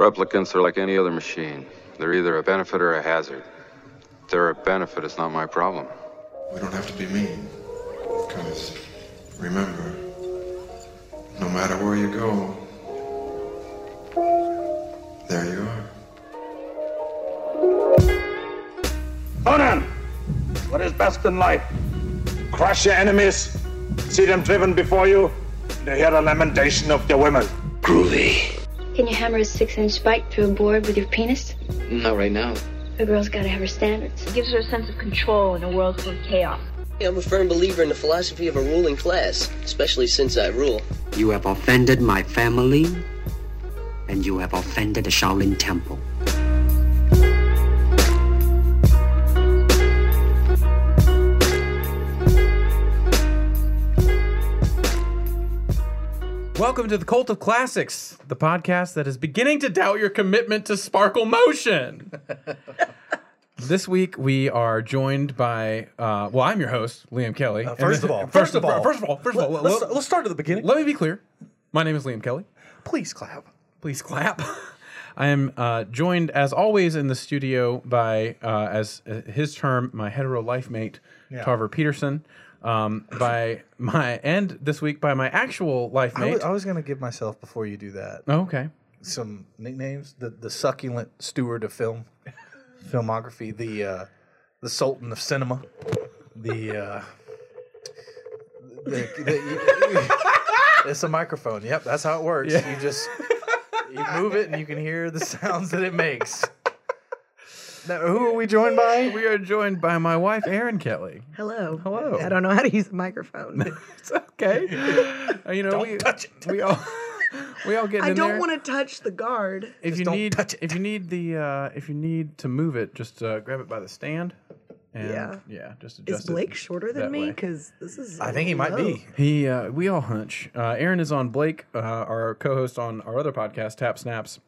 Replicants are like any other machine. They're either a benefit or a hazard. If they're a benefit, it's not my problem. We don't have to be mean. Because, remember, no matter where you go, there you are. Conan, what is best in life? Crush your enemies, see them driven before you, and hear the lamentation of their women. Groovy. Can you hammer a six inch spike through a board with your penis? Not right now. A girl's gotta have her standards. It gives her a sense of control in a world full of chaos. I'm a firm believer in the philosophy of a ruling class, especially since I rule. You have offended my family, and you have offended the Shaolin Temple. Welcome to the Cult of Classics, the podcast that is beginning to doubt your commitment to sparkle motion. this week we are joined by, uh, well, I'm your host, Liam Kelly. Uh, first of all, first of all, first of all, first of all, let, us let's start at the beginning. let me be clear. My name is Liam Kelly. Please clap. Please clap. I am uh, joined, as always, in the studio by, uh, as uh, his term, my hetero life mate, Yeah. Tarver Peterson. Um, by my and this week by my actual life I mate. was, I was gonna give myself before you do that oh, okay. some nicknames. The the succulent steward of film, filmography. The uh, the sultan of cinema. The uh, the, the it's a microphone. Yep, that's how it works. You just you move it and you can hear the sounds that it makes. Now, who are we joined by? We are joined by my wife, Erin Kelly. Hello. Hello. I don't know how to use a microphone. It's okay. Uh, you know, Don't we, touch it. We all we all get I in don't there. want to touch the guard. If you don't need, touch it. if you need the, uh, if you need to move it, just uh, grab it by the stand. And Yeah. yeah, just Is adjust it Blake shorter than me? way. Because this is. I think he might low. be. He, uh, we all hunch. Uh, Erin is on Blake, uh, our co-host on our other podcast, Tap Snaps,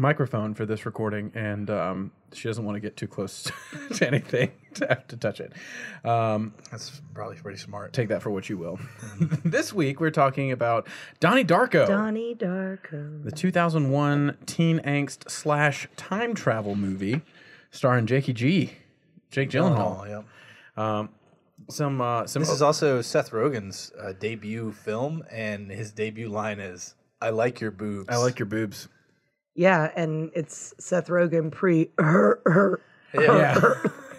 microphone for this recording, and um, she doesn't want to get too close to anything to have to touch it. Um, That's probably pretty smart. take that for what you will. this week we're talking about Donnie Darko. Donnie Darko. the 2001 teen angst slash time travel movie starring Jakey G, Jake Gyllenhaal. Oh, yep. Some uh, some This is also Seth Rogen's uh, debut film, and his debut line is "I like your boobs." I like your boobs. Yeah, and it's Seth Rogen pre. her, her. Yeah.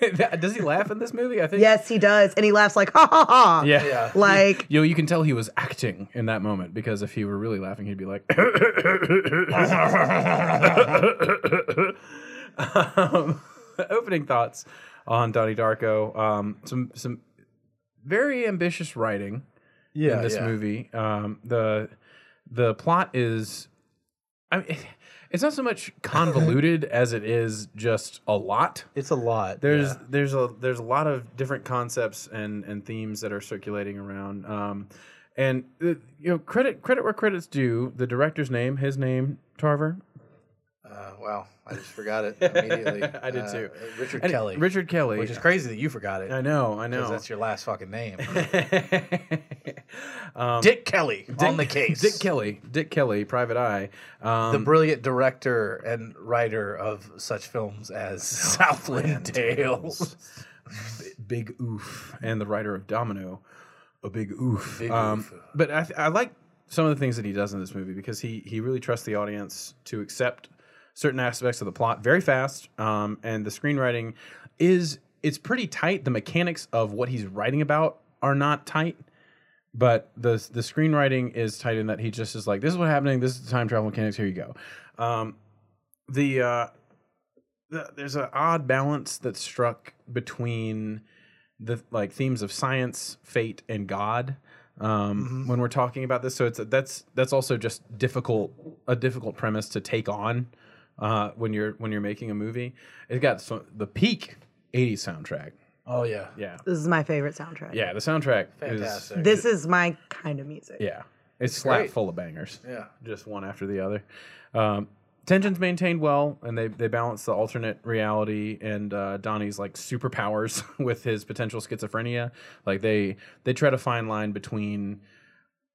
Does he laugh in this movie? I think. Yes, he does, and he laughs like ha ha ha. Yeah. Yeah. Like Yo, you can tell he was acting in that moment because if he were really laughing, he'd be like. um, opening thoughts on Donnie Darko. Um, some some very ambitious writing yeah, in this yeah. movie. Um, the the plot is, I mean, it's not so much convoluted as it is just a lot. It's a lot. There's yeah. there's a there's a lot of different concepts and and themes that are circulating around. Um, and uh, you know, credit credit where credit's due. The director's name, his name, Tarver. Uh, wow, I just forgot it immediately. I did Uh, too. Richard And Kelly. Richard Kelly, which is crazy that you forgot it. I know, I know. That's your last fucking name. um, Dick Kelly on the case. Dick Kelly, Dick Kelly, Private Eye. Um, the brilliant director and writer of such films as Southland Tales. big oof, and the writer of Domino, a big oof. Big um, oof. But I, I like some of the things that he does in this movie because he he really trusts the audience to accept certain aspects of the plot very fast, um, and the screenwriting is it's pretty tight. The mechanics of what he's writing about are not tight. But the the screenwriting is tight in that he just is like, this is what's happening. This is the time travel mechanics. Here you go. Um, the uh, the, there's an odd balance that's struck between the like themes of science, fate, and God um, when we're talking about this. So it's that's that's also just difficult a difficult premise to take on uh, when you're when you're making a movie. It's got some, the peak '80s soundtrack. Oh yeah, Yeah, this is my favorite soundtrack. yeah. The soundtrack fantastic. is This is my kind of music. yeah. It's slap great. full of bangers. Yeah. just one after the other. Um, tension's maintained well, and they they balance the alternate reality and uh, Donnie's like superpowers with his potential schizophrenia. Like they they try to fine line between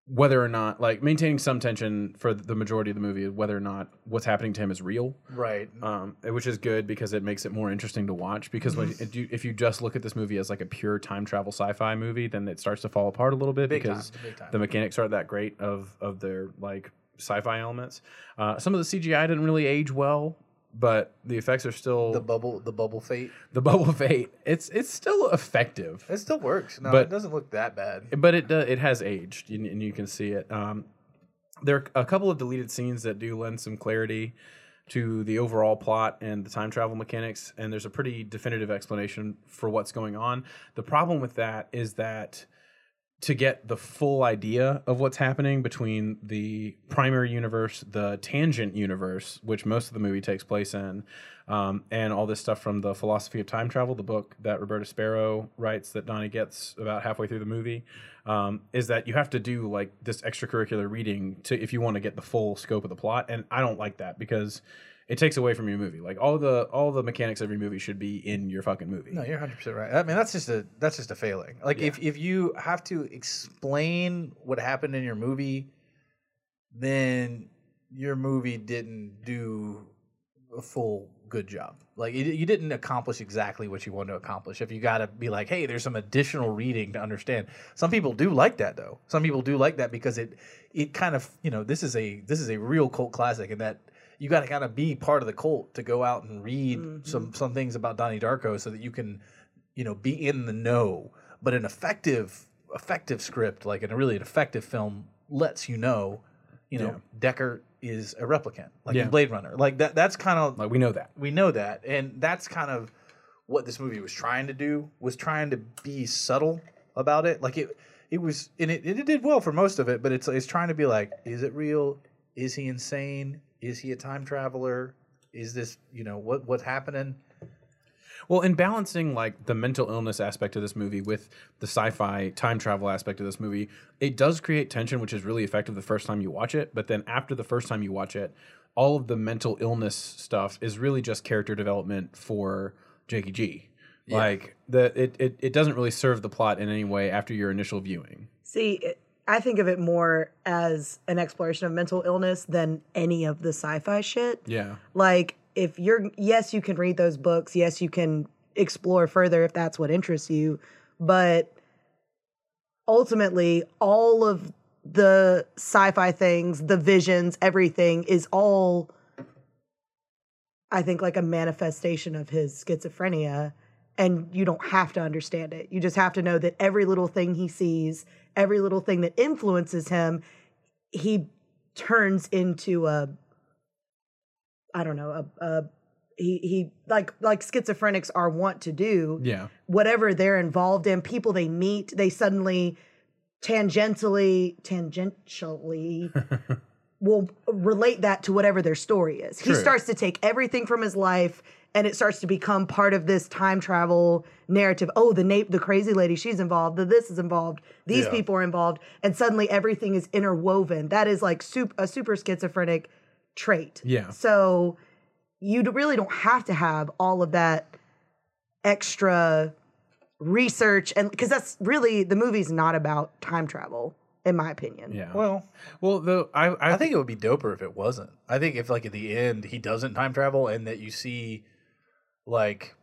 whether or not like maintaining some tension for the majority of the movie, whether or not what's happening to him is real. Right. Um, which is good because it makes it more interesting to watch. Because when if you, if you just look at this movie as like a pure time travel sci-fi movie, then it starts to fall apart a little bit Big because time. the mechanics aren't that great of of their like sci-fi elements. Uh, some of the CGI didn't really age well, but the effects are still The bubble, the bubble fate. the bubble fate. It's it's still effective. It still works. No, But- it doesn't look that bad. but it does it has aged and, you can see it. Um, there are a couple of deleted scenes that do lend some clarity to the overall plot and the time travel mechanics, and there's a pretty definitive explanation for what's going on. The problem with that is that to get the full idea of what's happening between the primary universe, the tangent universe, which most of the movie takes place in, um, and all this stuff from the philosophy of time travel, the book that Roberta Sparrow writes that Donnie gets about halfway through the movie, um, is that you have to do like this extracurricular reading to if you want to get the full scope of the plot, and I don't like that because it takes away from your movie. Like all the all the mechanics of your movie should be in your fucking movie. No, you're 100 percent right. I mean, that's just a that's just a failing. Like if if you have to explain what happened in your movie, then your movie didn't do a full good job. Like you, you didn't accomplish exactly what you wanted to accomplish. If you got to be like, hey, there's some additional reading to understand. Some people do like that though. Some people do like that because it it kind of you know this is a this is a real cult classic and that you got to kind of be part of the cult to go out and read mm-hmm. some some things about Donnie Darko so that you can you know be in the know. But an effective effective script like in a really an effective film lets you know you know Deckard is a replicant like Yeah. in Blade Runner. Like that that's kind of like we know that. we know that and that's kind of what this movie was trying to do was trying to be subtle about it like it it was and it, it did well for most of it but it's it's trying to be like is it real is he insane is he a time traveler is this you know what what's happening Well, in balancing like the mental illness aspect of this movie with the sci-fi time travel aspect of this movie, it does create tension, which is really effective the first time you watch it. But then after the first time you watch it, all of the mental illness stuff is really just character development for Jakey G. Yeah. Like the it, it it doesn't really serve the plot in any way after your initial viewing. See, it- I think of it more as an exploration of mental illness than any of the sci-fi shit. Yeah. Like if you're yes, you can read those books, yes, you can explore further if that's what interests you, but ultimately all of the sci-fi things, the visions, everything is all I think like a manifestation of his schizophrenia and you don't have to understand it. You just have to know that every little thing he sees, every little thing that influences him, he turns into a I don't know, a, a he he like like schizophrenics are wont to do. Yeah. Whatever they're involved in, people they meet, they suddenly tangentially tangentially will relate that to whatever their story is. He starts to take everything from his life and it starts to become part of this time travel narrative. Oh, the na- the crazy lady, she's involved. The this is involved. These Yeah. people are involved, and suddenly everything is interwoven. That is like sup- a super schizophrenic trait. Yeah. So you really don't have to have all of that extra research and because that's really the movie's not about time travel in my opinion. Yeah. Well, well, though I I, think it would be doper if it wasn't. I think if like at the end he doesn't time travel and that you see like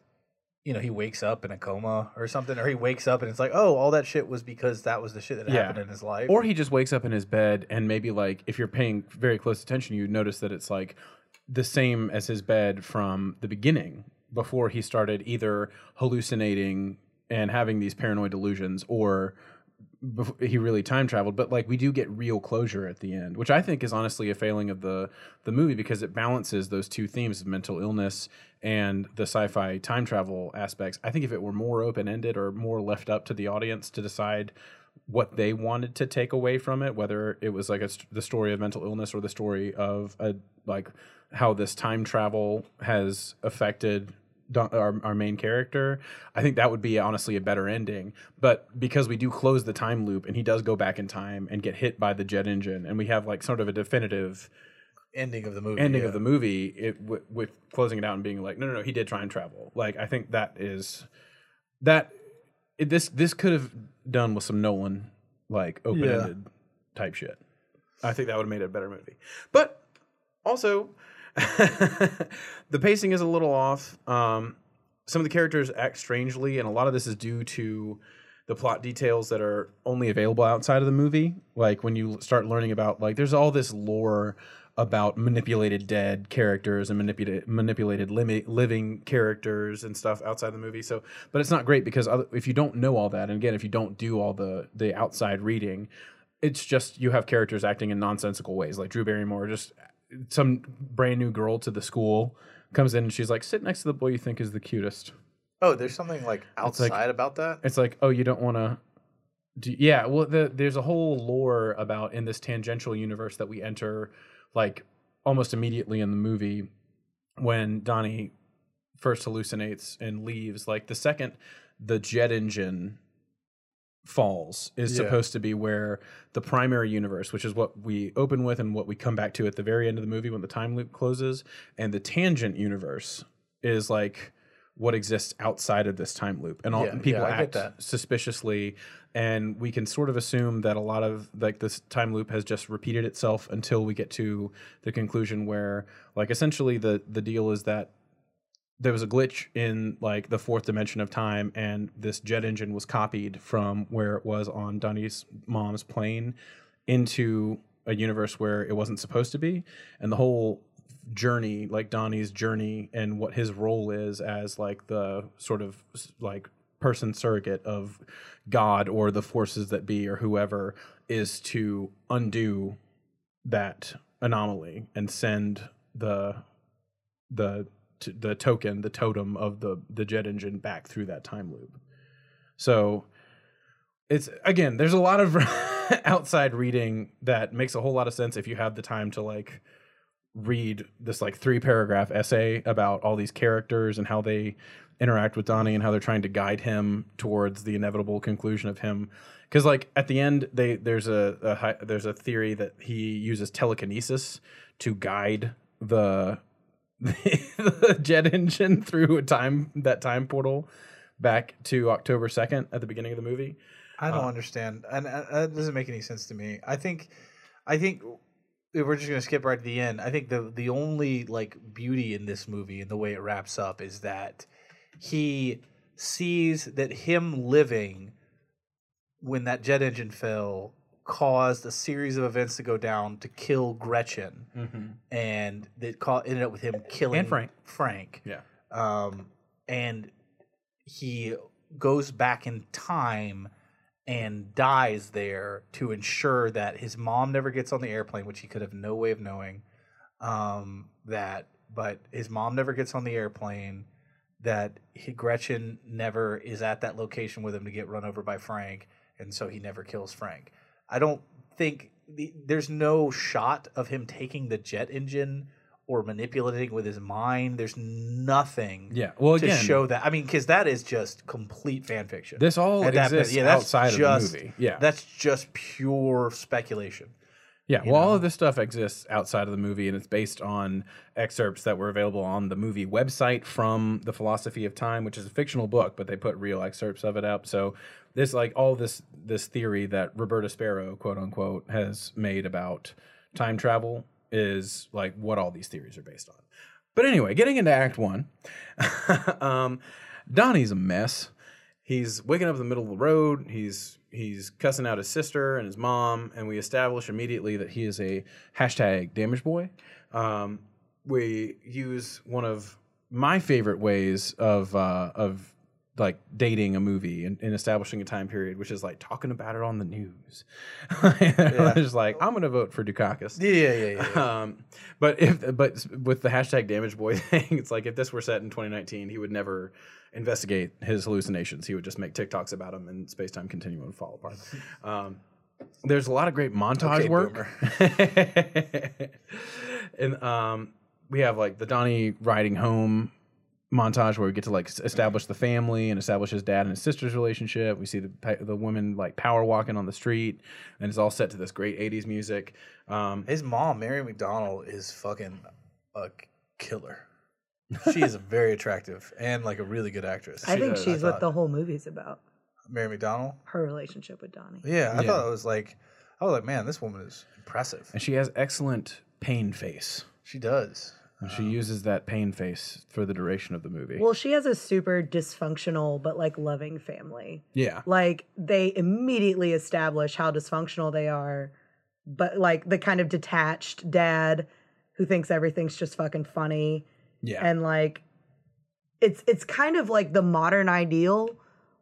you know he wakes up in a coma or something or he wakes up and it's like oh all that shit was because that was the shit that happened in his life. Or he just wakes up in his bed and maybe like if you're paying very close attention, you notice that it's like the same as his bed from the beginning before he started either hallucinating and having these paranoid delusions or he really time traveled but like we do get real closure at the end which i think is honestly a failing of the the movie because it balances those two themes of mental illness and the sci-fi time travel aspects. I think if it were more open-ended or more left up to the audience to decide what they wanted to take away from it whether it was like a, the story of mental illness or the story of a like how this time travel has affected Don- our, our main character i think that would be honestly a better ending but because we do close the time loop and he does go back in time and get hit by the jet engine and we have like sort of a definitive ending of the movie ending yeah. of the movie it, with, with closing it out and being like no no no he did try and travel like i think that is that it, this this could have done with some nolan like open ended type shit. I think that would have made it a better movie. But also, the pacing is a little off. Um, some of the characters act strangely, and a lot of this is due to the plot details that are only available outside of the movie. Like when you start learning about like there's all this lore about manipulated dead characters and manipulated manipulated limi- living characters and stuff outside the movie. So, but it's not great because other, if you don't know all that, and again, if you don't do all the the outside reading, it's just you have characters acting in nonsensical ways. Like Drew Barrymore, just some brand new girl to the school comes in and she's like, "Sit next to the boy you think is the cutest." Oh, there's something like It's like- outside about that. It's like, oh, you don't want to. Do, yeah, well, the, there's a whole lore about in this tangential universe that we enter, like almost immediately in the movie, when Donnie first hallucinates and leaves. Like the second the jet engine falls is Yeah. supposed to be where the primary universe, which is what we open with and what we come back to at the very end of the movie when the time loop closes, and the tangent universe is like what exists outside of this time loop, and all Yeah, people yeah, act that. suspiciously, and we can sort of assume that a lot of like this time loop has just repeated itself until we get to the conclusion where, like, essentially the the deal is that there was a glitch in like the fourth dimension of time and this jet engine was copied from where it was on Donnie's mom's plane into a universe where it wasn't supposed to be. And the whole journey like Donnie's journey and what his role is as like the sort of like person surrogate of God or the forces that be or whoever is to undo that anomaly and send the the t- the token, the totem of the the jet engine back through that time loop. So it's again, there's a lot of outside reading that makes a whole lot of sense if you have the time to like read this like three paragraph essay about all these characters and how they interact with Donnie and how they're trying to guide him towards the inevitable conclusion of him because like at the end they there's a, a there's a theory that he uses telekinesis to guide the the jet engine through a time that time portal back to October 2nd at the beginning of the movie. I don't Uh, understand, and uh, that doesn't make any sense to me. I think, I think we're just gonna skip right to the end. I think the the only like beauty in this movie and the way it wraps up is that he sees that him living when that jet engine fell caused a series of events to go down to kill Gretchen, and that ca- ended up with him killing And Frank. Frank Yeah. um, and he goes back in time and dies there to ensure that his mom never gets on the airplane, which he could have no way of knowing. Um, that, but his mom never gets on the airplane. That he, Gretchen never is at that location with him to get run over by Frank, and so he never kills Frank. I don't think the, there's no shot of him taking the jet engine or manipulating with his mind. There's nothing Yeah. Well, to show that. I mean, because that is just complete fan fiction. This all At that point, exists that's outside of the movie. Yeah. that's just pure speculation. Yeah, well, all of this stuff exists outside of the movie, and it's based on excerpts that were available on the movie website from the Philosophy of Time, which is a fictional book, but they put real excerpts of it up. So this, like, all this this theory that Roberta Sparrow, quote unquote, has made about time travel is like what all these theories are based on. But anyway, getting into Act One, um, Donnie's a mess. He's waking up in the middle of the road. He's he's cussing out his sister and his mom, and we establish immediately that he is a hashtag damage boy. Um, we use one of my favorite ways of uh, of like dating a movie and, and establishing a time period, which is like talking about it on the news. Just like I'm gonna vote for Dukakis. Yeah, yeah, yeah. yeah. Um, but if but with the hashtag damage boy thing, it's like if this were set in 2019, he would never investigate his hallucinations. He would just make TikToks about them, and space time continuum would fall apart. Um, there's a lot of great montage Okay, work, and um, we have like the Donnie riding home montage where we get to like establish the family and establish his dad and his sister's relationship. We see the the women like power walking on the street, and it's all set to this great '80s music. Um, His mom, Mary McDonnell, is fucking a killer. She is very attractive and like a really good actress. I She think does, she's I what the whole movie's about. Mary McDonnell. Her relationship with Donnie. Yeah, I Yeah. thought it was like I was like, man, this woman is impressive. and she has excellent pain face. She does. And she oh. uses that pain face for the duration of the movie. Well, she has a super dysfunctional but like loving family. yeah. Like they immediately establish how dysfunctional they are, but like the kind of detached dad who thinks everything's just fucking funny Yeah. and like it's it's kind of like the modern ideal.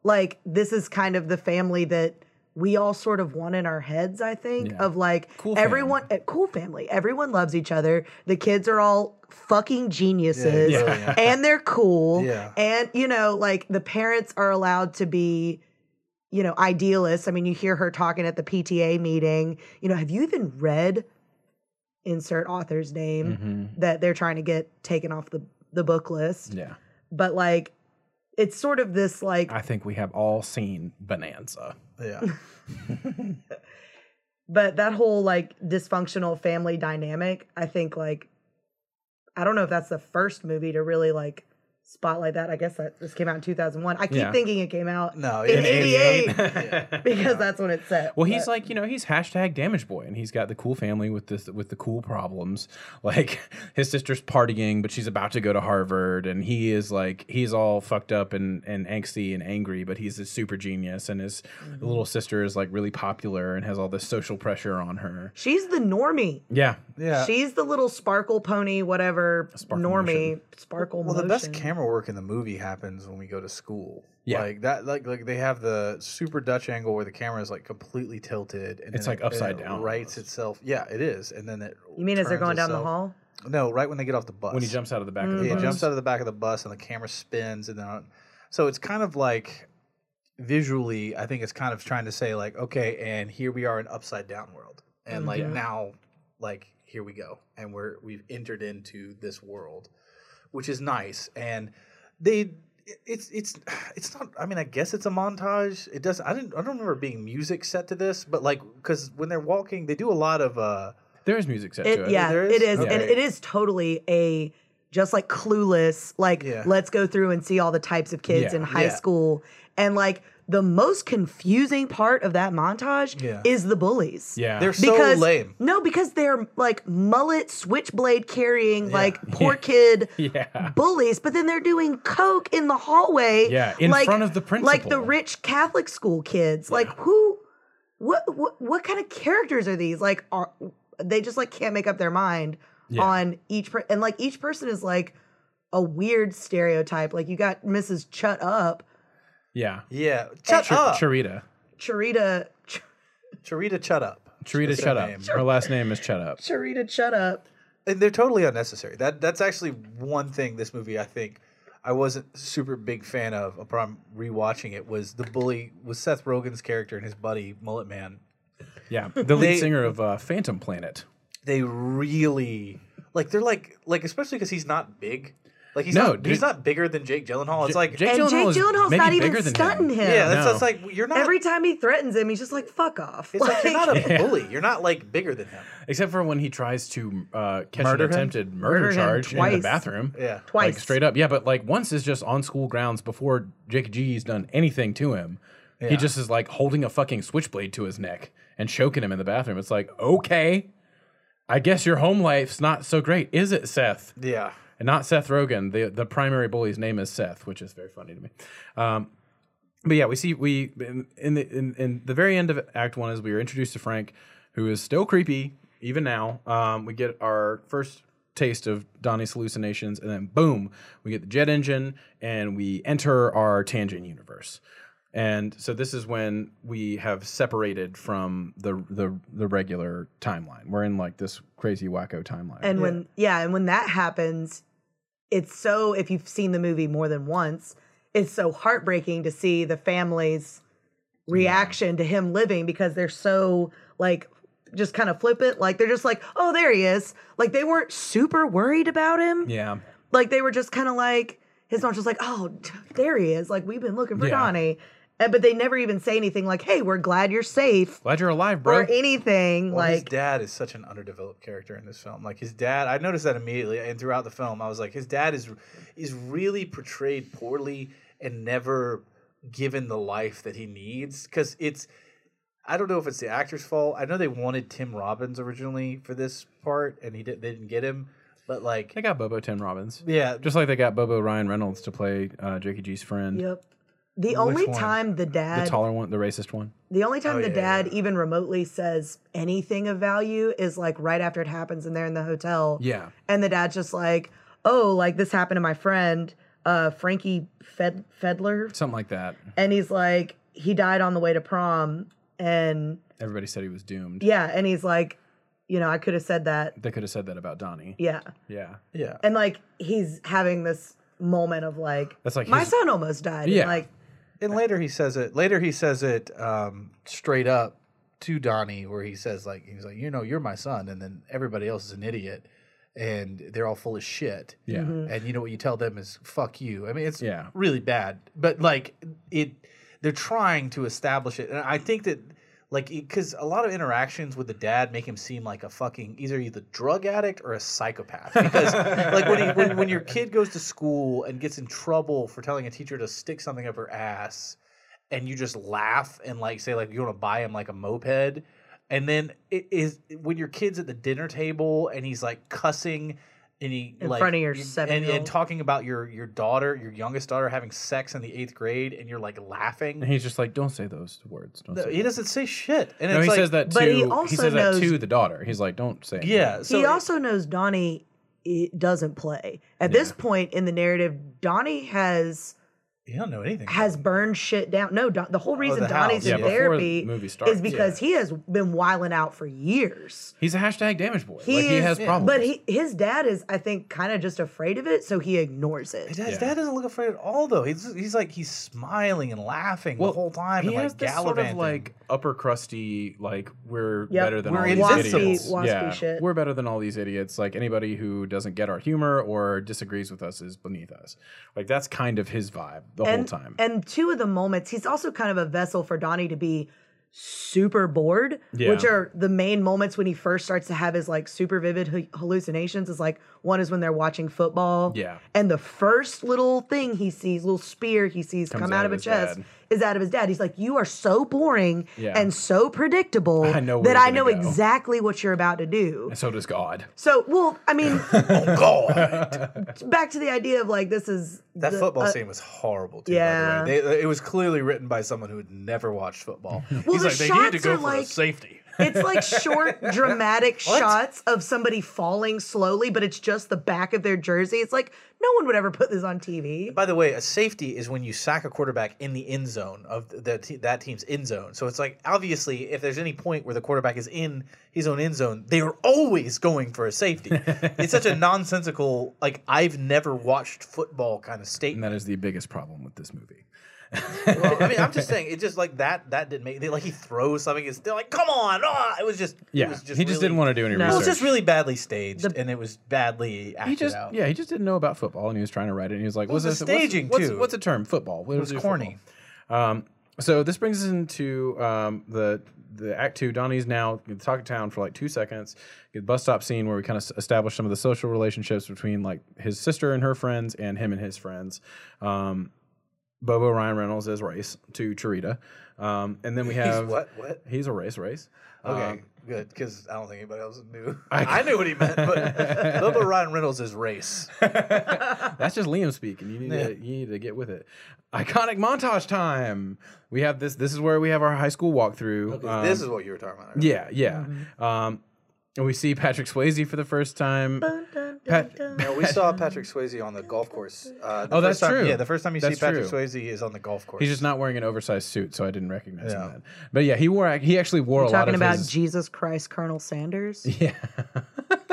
Like this is kind of the family that we all sort of want in our heads, I think, Yeah. of like Cool everyone eh, cool family. Everyone loves each other. The kids are all fucking geniuses Yeah, brilliant. and they're cool. Yeah. And you know, like the parents are allowed to be you know, idealists. I mean, you hear her talking at the PTA meeting. You know, have you even read insert author's name Mhm. that they're trying to get taken off the the book list? Yeah. But like it's sort of this like I think we have all seen Bonanza. Yeah. but that whole like dysfunctional family dynamic, I think like I don't know if that's the first movie to really like spotlight that. I guess that this came out in 2001. I keep Yeah. thinking it came out No, in in 88 because that's when it's set. Well, he's but- like, you know, he's hashtag damage boy, and he's got the cool family with this with the cool problems. Like his sister's partying, but she's about to go to Harvard, and he is like, he's all fucked up and and angsty and angry, but he's a super genius, and his Mm-hmm. little sister is like really popular and has all this social pressure on her. she's the normie. Yeah, Yeah. She's the little sparkle pony, whatever Sparkle normie, motion. sparkle Well, the best camera work in the movie happens when we go to school. Yeah. like that. Like like they have the super Dutch angle where the camera is like completely tilted, and It's then like it- and upside it down Rights almost. itself. Yeah, it is, and then it. You mean as they're turns going down the hall? No, right when they get off the bus. when he jumps out of the back of the Yeah, bus. he jumps out of the back of the bus and the camera spins and then so it's kind of like visually I think it's kind of trying to say like okay and here we are in upside down world and like Yeah. now like here we go and we're we've entered into this world which is nice and they it's it's it's not i mean i guess it's a montage it doesn't i didn't i don't remember being music set to this but like because when they're walking they do a lot of uh There is music set It, to it. yeah, There it is? is, and it is totally a just like clueless. Like, Yeah. let's go through and see all the types of kids Yeah. in high Yeah. school, and like the most confusing part of that montage Yeah. is the bullies. Yeah. they're so because lame no, because they're like mullet switchblade carrying like poor kid yeah. bullies, but then they're doing coke in the hallway. Yeah, in like, front of the principal. Like the rich Catholic school kids. Like who? What, what? What kind of characters are these? Like, are they just like can't make up their mind Yeah. on each per- and like each person is like a weird stereotype. Like you got Mrs. Chut Up, Yeah. yeah shut Ch- up Cherita. Cherita, Ch- Cherita shut up Cherita, That's shut up. name. Her last name is Shut Up. Cherita Chut Up. and they're totally unnecessary. That that's actually one thing this movie I think I wasn't super big fan of upon rewatching it was the bully was Seth Rogen's character and his buddy Mullet Man. Yeah. The lead They- singer of uh, Phantom Planet. They really like they're like like especially because he's not big. Like he's No, not he's not bigger than Jake Gyllenhaal. It's like Jake And Jake Gyllenhaal is Gyllenhaal's not even bigger than stunting him. yeah, that's, No. that's like you're not Every time he threatens him, he's just like, "Fuck off." it's like, you're not a Yeah. bully. You're not like bigger than him. Except for when he tries to uh, catch Murder an him? attempted murder, Murder him charge in the bathroom. Yeah. Twice. Like straight up. Yeah, but like once is just on school grounds before Jake G's done anything to him. He just is like holding a fucking switchblade to his neck and choking him in the bathroom. It's like, okay. I guess your home life's not so great, is it, Seth? Yeah. And not Seth Rogen. The the primary bully's name is Seth, which is very funny to me. Um, but yeah, we see we in, in the in, in the very end of Act One, as we are introduced to Frank, who is still creepy even now. Um, we get our first taste of Donnie's hallucinations, and then boom, we get the jet engine, and we enter our tangent universe. And so this is when we have separated from the the the regular timeline. We're in like this crazy wacko timeline. And when yeah, and when that happens, it's so if you've seen the movie more than once, it's so heartbreaking to see the family's reaction to him living because they're so like just kind of flippant. Like they're just like, oh, there he is. Like they weren't super worried about him. yeah. Like they were just kind of like his mom's just like, oh, there he is. Like we've been looking for Yeah. Donnie. And, but they never even say anything like, hey, we're glad you're safe Glad you're alive, bro. or anything. Well, his dad is such an underdeveloped character in this film. Like his dad, I noticed that immediately, and throughout the film, I was like, his dad is is really portrayed poorly and never given the life that he needs. Because it's I don't know if it's the actor's fault. I know they wanted Tim Robbins originally for this part, and he did, they didn't get him. But like, They got Bobo Tim Robbins. yeah, Just like they got Bobo Ryan Reynolds to play uh, Jakey G's friend. Yep. The only one? time the dad, The taller one, the racist one. the only time Oh, the yeah, dad even remotely says anything of value is like right after it happens and they're in the hotel. Yeah. And the dad's just like, oh, like this happened to my friend, uh, Frankie Fed- Fedler. Something like that. And he's like, he died on the way to prom. And Everybody said he was doomed. yeah, and he's like, you know, I could have said that. They could have said that about Donnie. Yeah. Yeah. yeah. And like, he's having this moment of like, That's like my his- son almost died. And, Yeah. like, And later he says it. Later he says it um, straight up to Donnie, where he says like he's like, you know, you're my son, and then everybody else is an idiot, and they're all full of shit. Yeah. And you know what you tell them is fuck you. I mean, it's Yeah. really bad, but like it, they're trying to establish it, and I think that. Like, because a lot of interactions with the dad make him seem like a fucking either either drug addict or a psychopath. Because, like, when, he, when when your kid goes to school and gets in trouble for telling a teacher to stick something up her ass, and you just laugh and like say like you want to buy him like a moped and then it is when your kid's at the dinner table and he's like cussing and he In like front of your you- and, seven-year-old. and talking about your your daughter your youngest daughter having sex in the eighth grade and you're like laughing And he's just like, don't say those words. Don't No, say he that." doesn't say shit and No, it's he like, says that to But he also he, says knows- that to the daughter. He's like, don't say. anything. yeah so he it- also knows Donnie it doesn't play. At this point in the narrative, Donnie has you don't know anything has burned shit down. No, Don, the whole oh, reason the Donnie's Yeah, in before therapy the movie starts. is because he has been wiling out for years. He's a hashtag damage boy. He like he is, has problems. but he, his dad is, I think, kind of just afraid of it, so he ignores it. his dad, his dad doesn't look afraid at all though he's he's like he's smiling and laughing the whole time He and has like this sort of like upper crusty, like we're Yep. better than We're all these invincible. idiots. Waspy- waspy yeah, shit. we're better than all these idiots. Like anybody who doesn't get our humor or disagrees with us is beneath us. Like that's kind of his vibe the and, whole time. And two of the moments, he's also kind of a vessel for Donnie to be super bored, Yeah. which are the main moments when he first starts to have his like super vivid hallucinations. Is like one is when they're watching football, Yeah. and the first little thing he sees, little spear he sees Comes come out out of of a chest, dad. is out of his dad. He's like, "You are so boring Yeah. and so predictable I know that I know go." exactly what you're about to do." And so does God. So, well, I mean, oh god back to the idea of like this is That the- football uh, scene was horrible too. yeah. By the way. They, it was clearly written by someone who had never watched football. Well, He's the like, they need to shots go are for a like- safety. It's like short, dramatic shots of somebody falling slowly, but it's just the back of their jersey. It's like no one would ever put this on TV. By the way, a safety is when you sack a quarterback in the end zone of the te- that team's end zone. So it's like obviously, if there's any point where the quarterback is in his own end zone, they are always going for a safety. it's such a nonsensical, like I've never watched football kind of statement. And statement. that is the biggest problem with this movie. well, I mean, I'm just saying, it just like that. That didn't make. They, like he throws something, it's still like, come on! Ah! It was just. it Yeah, was he just really- didn't want to do any No. It was just really badly staged, The- and it was badly acted he just out. yeah he just didn't know about football and he was trying to write it and he was like what's this staging, what's, too. what's a term? Football. What It was corny. um so this brings us into um the the act two. Donnie's now in the talk of town for like two seconds. The bus stop scene where we kind of establish some of the social relationships between like his sister and her friends and him and his friends. Um bobo ryan reynolds is race to Cherita um and then we have He's what? What? he's a race race. Okay, Um, good, because I don't think anybody else knew. I- I, knew what he meant, but Bobo Ryan Reynolds is race. That's just Liam speaking. You need Yeah. to you need to get with it. Iconic montage time. We have this. This is where we have our high school walkthrough. Um, this is what you were talking about. yeah, yeah. Mm-hmm. Um, and we see Patrick Swayze for the first time. Dun, dun, Pat- No, we saw Patrick Swayze on the golf course. Uh, the Oh, that's time- true. Yeah, the first time you That's see Patrick true. Swayze is on the golf course. He's just not wearing an oversized suit, so I didn't recognize Yeah. him. Then. But yeah, he wore. He actually wore You're a lot of. talking of about his. Jesus Christ, Colonel Sanders. yeah,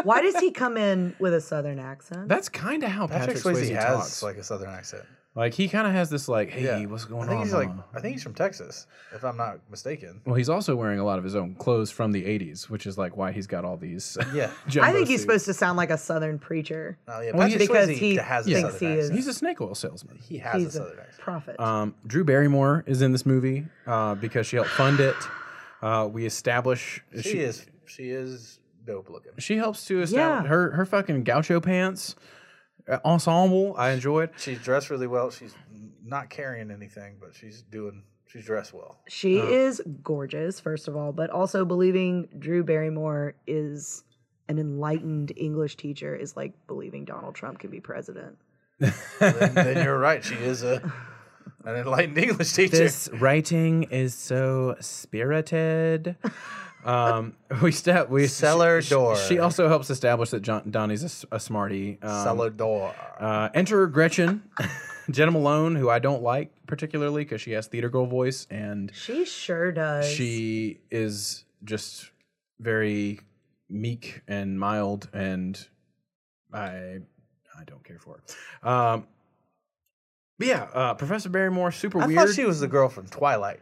Why does he come in with a Southern accent? that's kind of how Patrick, Patrick, Swayze, Swayze, has talks. like a southern accent. Like he kind of has this like, hey, yeah, what's going I think on? He's like, mama?" I think he's from Texas, if I'm not mistaken. well, he's also wearing a lot of his own clothes from the '80s, which is like why he's got all these. Yeah. I jumbo think he's supposed to sound like a Southern preacher. Oh, yeah. Well, he- Patrick because Swayze he has a thinks southern he is- He's a snake oil salesman. He has He's a a southern accent. prophet. Um, Drew Barrymore is in this movie uh, because she helped fund it. Uh, we establish She, is, she is dope looking. She helps to establish Yeah. her her fucking gaucho pants Uh, ensemble. I enjoyed. She's dressed really well. She's not carrying anything, but she's doing She's dressed well. She Oh. is gorgeous, first of all, but also believing Drew Barrymore is an enlightened English teacher is like believing Donald Trump can be president. then, then you're right. She is a an enlightened English teacher. This writing is so spirited. Um, we step we Cellar she- door. She also helps establish that John, Donnie's a smarty. Um, Cellar door. Uh, enter Gretchen, Jena Malone, who I don't like particularly because she has theater girl voice and She sure does. she is just very meek and mild, and I I don't care for her. Um, but yeah, uh, Professor Barrymore, super I weird. thought she was the girl from Twilight.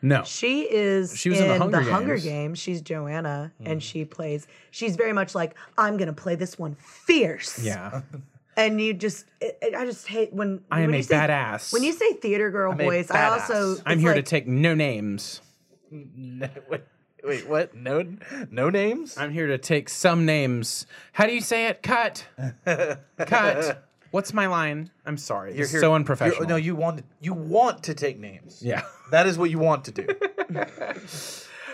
No, She is She was in the Hunger Hunger Games. Games. She's Johanna, Hmm. and she plays. She's very much like I'm gonna play this one fierce. yeah, and you just, it, it- I just hate when I am when a say- badass. When you say theater girl I'm voice, I also. I'm here like, to take no names. No, wait, wait, what? No, no names. I'm here to take some names. How do you say it? Cut. Cut. What's my line? I'm sorry. You're It's here- so you're- unprofessional. no, you want to, you want to take names. yeah. That is what you want to do.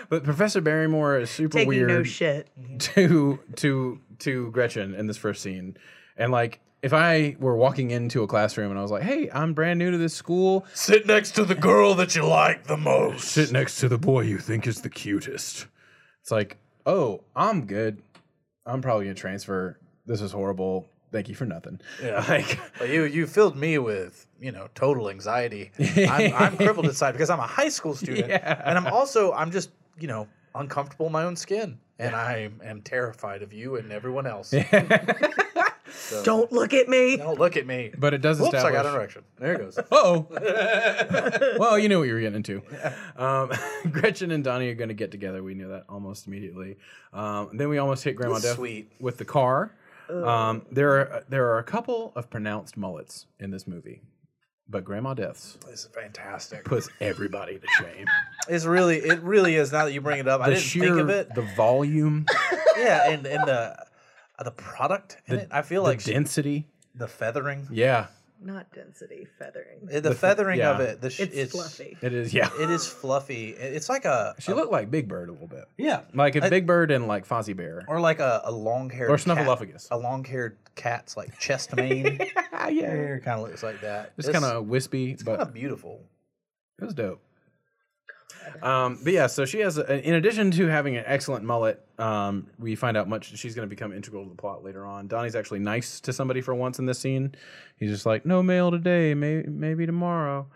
But Professor Barrymore is super taking weird no shit. to to to Gretchen in this first scene. And like if I were walking into a classroom and I was like, "Hey, I'm brand new to this school. Sit next to the girl that you like the most. Sit next to the boy you think is the cutest." It's like, "Oh, I'm good. I'm probably going to transfer. This is horrible. Thank you for nothing." Yeah. Like But you you filled me with you know total anxiety. I'm, I'm crippled inside because I'm a high school student, Yeah. and I'm also I'm just you know uncomfortable in my own skin, and I am terrified of you and everyone else. So, Don't look at me. don't look at me. but it does Whoops! I got an erection. There it goes. Oh, well, you knew what you were getting into. Um, Gretchen and Donnie are going to get together. We knew that almost immediately. Um, then we almost hit Grandma Death Sweet. with the car. Um, there are there are a couple of pronounced mullets in this movie, but Grandma Death's is fantastic. puts everybody to shame. It's really it really is. Now that you bring it up, I The didn't think of it. the volume, Yeah, and and the uh, the product in it. I feel the like she- density. the feathering, Yeah, Not density, feathering. the, feathering of it. The sh- It's, fluffy. it is. Yeah, It is fluffy. It's like a she looked like Big Bird a little bit, yeah, like a, I- Big Bird and like Fozzie Bear. or like a, a long haired Or Snuffleupagus. A long haired cat's like chest mane. Ah, yeah, kind of looks like that. it's kind of wispy, but kind of beautiful. It was dope. Um, but yeah, so she has, a, in addition to having an excellent mullet, um, we find out much. She's going to become integral to the plot later on. Donnie's actually nice to somebody for once in this scene. He's just like, "No mail today, may, maybe tomorrow."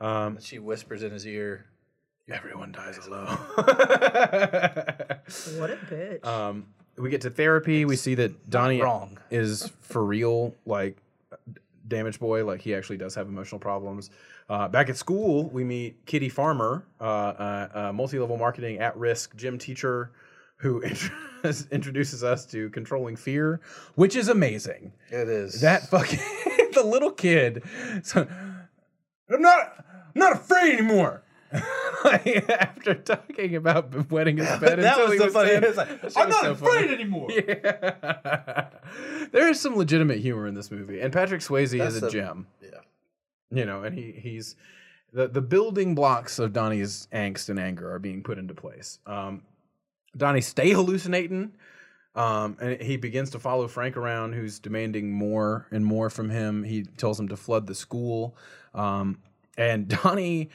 Um, She whispers in his ear. everyone dies alone. What a bitch. um, we get to therapy. We see that Donnie wrong. is for real, like damaged boy. Like he actually does have emotional problems. Uh, back at school, we meet Kitty Farmer, uh, uh, uh, multi-level marketing at-risk gym teacher, who introduces us to controlling fear, which is amazing. It is That fucking the little kid. So, I'm not I'm not afraid anymure. after talking about wetting his bed That until was was funny- 10. it's like, I'm not so afraid funny. anymore. Yeah. there is some legitimate humor in this movie, and Patrick Swayze That's is a the- gem. Yeah. You know, and he he's the the building blocks of Donnie's angst and anger are being put into place. Um, Donnie stay hallucinating. Um, and he begins to follow Frank around, who's demanding more and more from him. He tells him to flood the school. Um, and Donnie,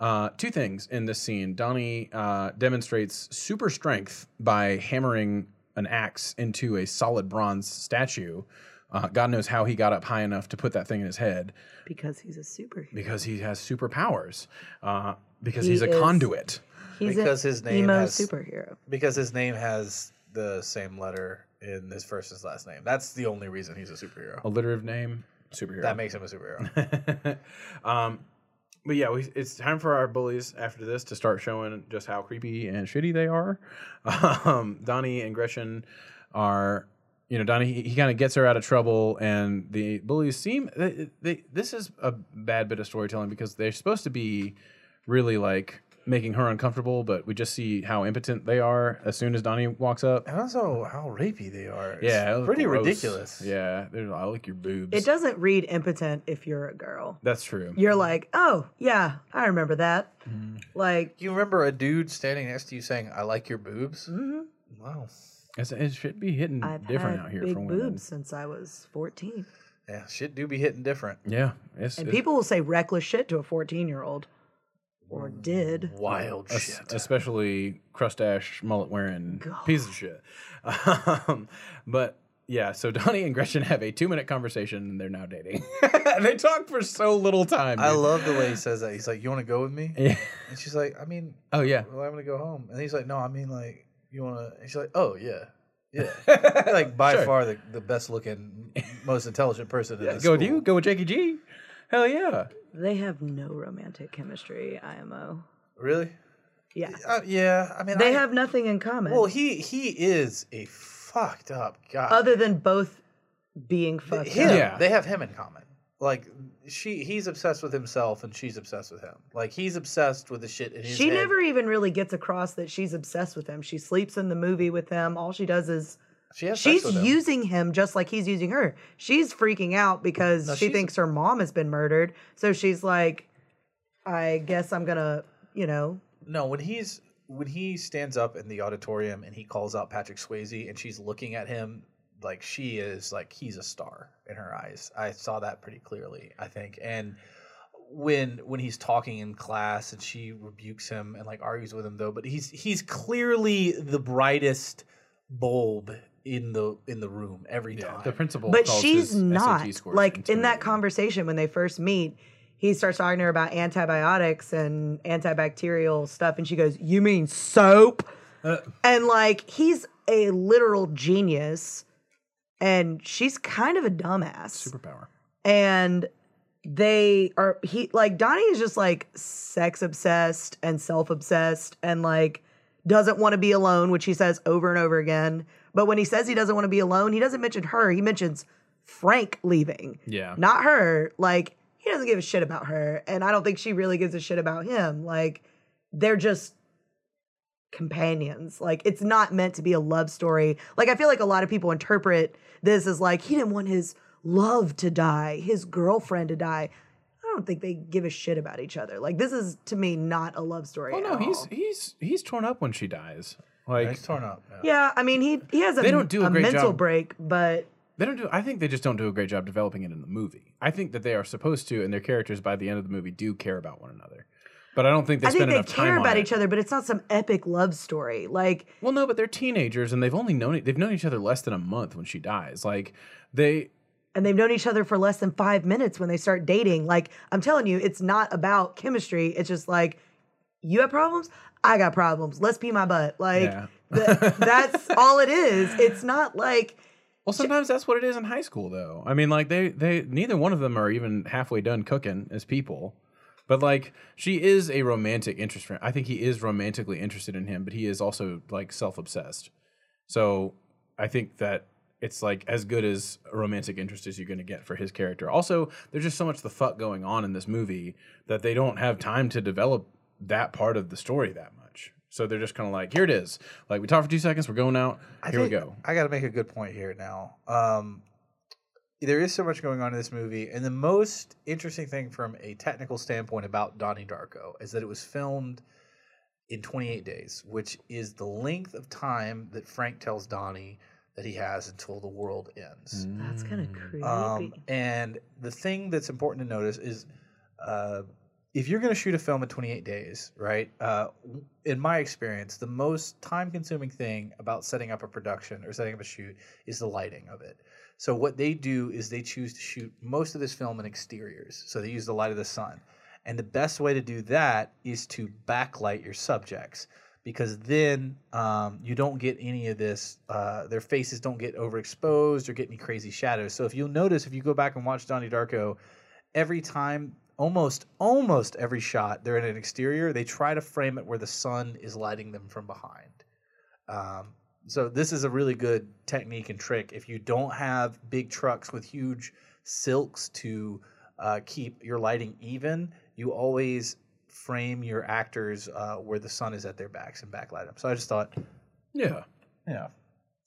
uh, two things in this scene. Donnie uh, demonstrates super strength by hammering an axe into a solid bronze statue. Uh, God knows how he got up high enough to put that thing in his head because he's a superhero. because he has superpowers. Uh, because He he's a is- conduit. He's Because his name emo has- superhero. Because his name has the same letter in his first and last name. That's the only reason he's a superhero. Alliterative name, superhero. That makes him a superhero. um, but yeah, we, it's time for our bullies after this to start showing just how creepy and shitty they are. Um, Donnie and Gretchen are, you know, Donnie he, he kind of gets her out of trouble, and the bullies seem they, they, this is a bad bit of storytelling because they're supposed to be really like making her uncomfortable, but we just see how impotent they are as soon as Donnie walks up. And also how rapey they are. It's Yeah, pretty gross. ridiculous. Yeah, they're- I like your boobs. It doesn't read impotent if you're a girl. That's true. You're like, oh yeah, I remember that. Mm-hmm. Like, You remember a dude standing next to you saying, "I like your boobs"? mhm. Wow. It's- it should be hitting I've different out here big from women. boobs since I was 14. Yeah, shit do be hitting different. Yeah, it's, And it's- people will say reckless shit to a 14 year old. Or did. Wild es- shit. especially crustache mullet wearing piece of shit. Um, but yeah, so Donnie and Gretchen have a two minute conversation and they're now dating. they talk for so little time. I dude. love the way he says that. He's like, "You want to go with me?" Yeah. And she's like, "I mean, Oh yeah. well, I'm gonna go home." And he's like, "No, I mean, like, you want to?" And she's like, "Oh yeah, yeah." like by Sure. far the, the best looking, most intelligent person in Yeah, the go with you. Go with Jackie G. Hell yeah. They have no romantic chemistry, IMO. Really? Yeah. Uh, yeah. I mean, They I- have nothing in common. Well, he he is a fucked up guy. other than both being fucked him, up. Yeah. they have him in common. Like she, he's obsessed with himself, and she's obsessed with him. Like he's obsessed with the shit in his She head. never even really gets across that she's obsessed with him. She sleeps in the movie with him. All she does is She has she's him. using him just like he's using her. She's freaking out because No, she thinks her mom has been murdered. So she's like, I guess I'm gonna, you know, No, when he's when he stands up in the auditorium and he calls out Patrick Swayze and she's looking at him like she is like he's a star in her eyes. I saw that pretty clearly, I think. And when when he's talking in class and she rebukes him and like argues with him though, but he's he's clearly the brightest bulb in the in the room every time. The principal. but calls she's his not SAT scores like in that conversation when they first meet he starts talking to her about antibiotics and antibacterial stuff and she goes you mean soap Uh. and like he's a literal genius and she's kind of a dumbass Superpower. and they are he like Donnie is just like sex obsessed and self obsessed and like doesn't want to be alone, which he says over and over again. But when he says he doesn't want to be alone, he doesn't mention her. He mentions Frank leaving, Yeah. not her. Like he doesn't give a shit about her, and I don't think she really gives a shit about him. Like they're just companions. Like it's not meant to be a love story. Like I feel like a lot of people interpret this as like he didn't want his love to die, his girlfriend to die. I don't think they give a shit about each other. Like this is to me not a love story. Well, at no, he's he's he's torn up when she dies. Yeah, Like he's torn up. yeah. yeah. I mean he he has a, They don't do a great mental job. break, but They don't do. I think they just don't do a great job developing it in the movie. I think that they are supposed to, and their characters by the end of the movie do care about one another. But I don't think they I think spend they enough time care on about it. each other. But it's not some epic love story. Like Well, no, but they're teenagers, and they've only known it. They've known each other less than a month when she dies. Like they, and they've known each other for less than five minutes when they start dating. Like, I'm telling you, it's not about chemistry. It's just like, you have problems, I got problems. Let's pee my butt. Like, Yeah. th- that's all it is. It's not like, well, sometimes that's what it is in high school, though. I mean, like they, they, neither one of them are even halfway done cooking as people. But like, she is a romantic interest. I think he is romantically interested in him, but he is also like self-obsessed. So I think that it's like as good as a romantic interest as you're going to get for his character. Also, there's just so much the fuck going on in this movie that they don't have time to develop that part of the story that much. So they're just kind of like, here it is. Like we talked for two seconds, we're going out. I Here we go. I got to make a good point here now. Um, there is so much going on in this movie, and the most interesting thing from a technical standpoint about Donnie Darko is that it was filmed in 28 days, which is the length of time that Frank tells Donnie that he has until the world ends. that's kind of creepy. Um, and the thing that's important to notice is uh, if you're going to shoot a film in 28 days, right? Uh, in my experience, the most time consuming thing about setting up a production or setting up a shoot is the lighting of it. So, what they do is they choose to shoot most of this film in exteriors. So, they use the light of the sun. And the best way to do that is to backlight your subjects because then um, you don't get any of this. Uh, their faces don't get overexposed or get any crazy shadows. So if you'll notice, if you go back and watch Donnie Darko, every time, almost almost every shot, they're in an exterior. They try to frame it where the sun is lighting them from behind. Um, so this is a really good technique and trick. If you don't have big trucks with huge silks to uh, keep your lighting even, you always frame your actors uh, where the sun is at their backs and backlight them. So I just thought, Yeah. yeah,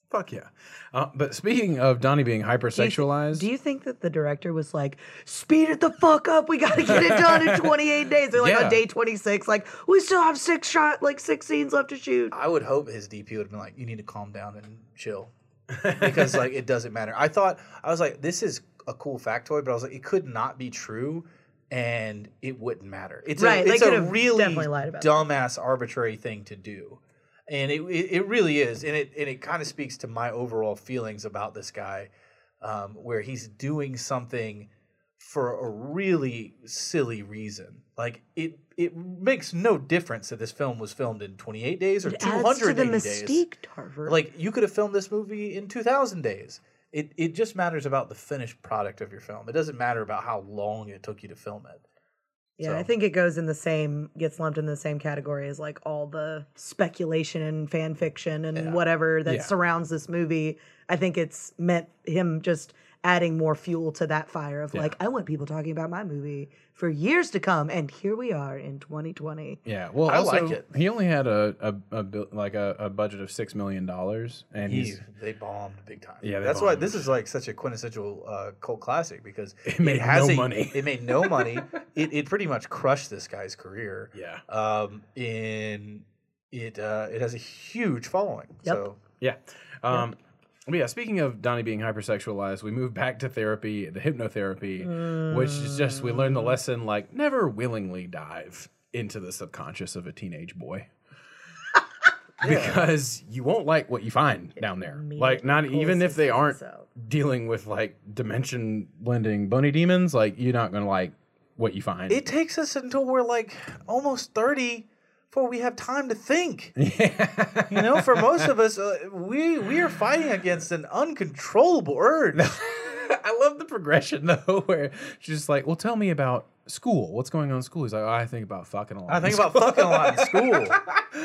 Fuck yeah. Uh, but speaking of Donnie being Do you, hypersexualized, do you think that the director was like, speed it the fuck up? We got to get it done in 28 days. They're like Yeah. on day 26, like, we still have six shot, like six scenes left to shoot. I would hope his DP would have been like, "You need to calm down and chill," because like it doesn't matter. I thought I was like, "This is a cool factoid," but I was like, it could not be true, and it wouldn't matter. It's Right, a, they it's a could have really definitely lied about it. dumbass, arbitrary thing to do, and it it, really is, and it and it kind of speaks to my overall feelings about this guy, um, where he's doing something for a really silly reason. Like it it makes no difference that this film was filmed in 28 days or It adds to the 280 days. mystique. Like you could have filmed this movie in 2000 days. It it just matters about the finished product of your film. It doesn't matter about how long it took you to film it. Yeah, I think it goes in the same, gets lumped in the same category as like all the speculation and fan fiction and Yeah. whatever that Yeah. surrounds this movie. I think it's meant him just adding more fuel to that fire of like, I want people talking about my movie for years to come. And here we are in 2020. yeah. Well, I also, like it. he only had a, a, a like a, a budget of six million dollars, and He, he's they bombed big time. Yeah, they that's why this is like such a quintessential uh, cult classic because It made has no a- money. It made no money. it it pretty much crushed this guy's career. yeah, Um, in it uh, it has a huge following. Yep. So yeah. Um, But yeah, speaking of Donnie being hypersexualized, we move back to therapy, the hypnotherapy, which is just we learn the lesson like never willingly dive into the subconscious of a teenage boy. because you won't like what you find down there. Like not even if they aren't out. dealing with like dimension blending bunny demons, like you're not gonna like what you find. it takes us until we're like almost thirty before we have time to think. Yeah. You know, for most of us, uh, we we are fighting against an uncontrollable urge. I love the progression though, where she's just like, "Well, tell me about school. What's going on in school?" He's like, oh, "I think about fucking a lot." I think about fucking a lot in school.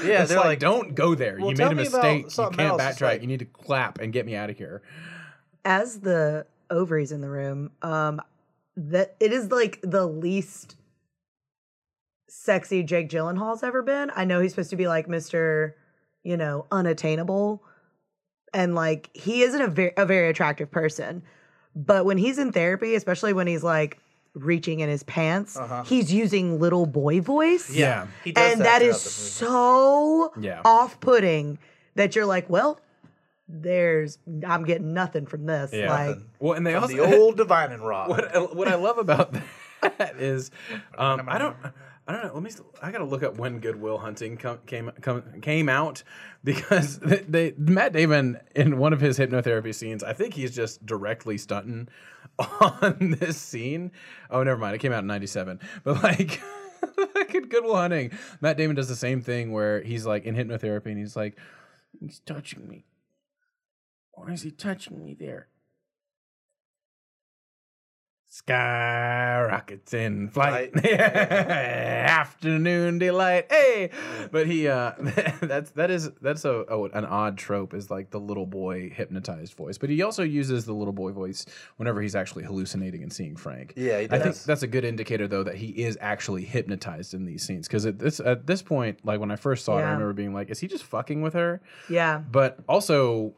Yeah, it's they're like, like, don't go there. Well, you made a mistake. You can't else. backtrack. Like- you need to clap and get me out of here. As the ovaries in the room, um, that it is like the least sexy Jake Gyllenhaal's ever been. I know he's supposed to be like Mr. You know, unattainable, and like he isn't a very a very attractive person. But when he's in therapy, especially when he's like reaching in his pants, he's using little boy voice. Yeah. he does and that is so Yeah. off-putting that you're like, well, there's I'm getting nothing from this. Yeah. Like, Well, and they movie. also the old divining rod. what what I love about that is um, I don't I don't know. Let me. I gotta look up when Good Will Hunting come, came come, came out because they, they Matt Damon in one of his hypnotherapy scenes. I think he's just directly stunting on this scene. Oh, never mind. It came out in '97. But like. Good Will Hunting, Matt Damon does the same thing where he's like in hypnotherapy and he's like, he's touching me. Why is he touching me there? Sky rockets in flight. Afternoon delight. Hey, but he uh that's that is that's a oh, an odd trope is like the little boy hypnotized voice. But he also uses the little boy voice whenever he's actually hallucinating and seeing Frank. Yeah, he I think that's a good indicator though that he is actually hypnotized in these scenes because at this at this point, like when I first saw it, I remember being like, is he just fucking with her? yeah. But also,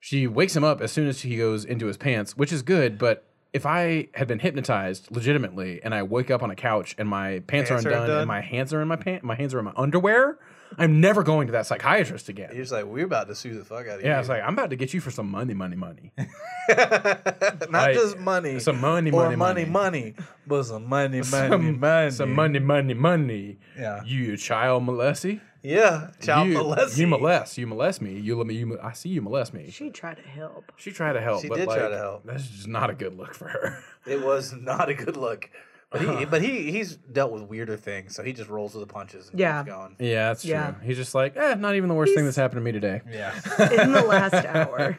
she wakes him up as soon as he goes into his pants, which is good. But if I had been hypnotized legitimately and I wake up on a couch and my pants, Pants are undone, undone? and my hands are in my pants, my hands are in my underwear, I'm never going to that psychiatrist again. You're like, we're about to sue the fuck out of you. yeah, it's like I'm about to get you for some money, money, money. not like, just money, some money, or money, money, money. money, but some money, money, some, money, some money, money, money. Yeah. you child molesty. Yeah, child you, molesting. You molest. You molest me. You let me. You, I see you molest me. She tried to help. She tried to help. She but did try to help. That's just not a good look for her. It was not a good look. But he, but he, he's dealt with weirder things, so he just rolls with the punches and Yeah. keeps going. Yeah, that's true. Yeah. He's just like, eh, not even the worst thing that's happened to me today. Yeah, In the last hour.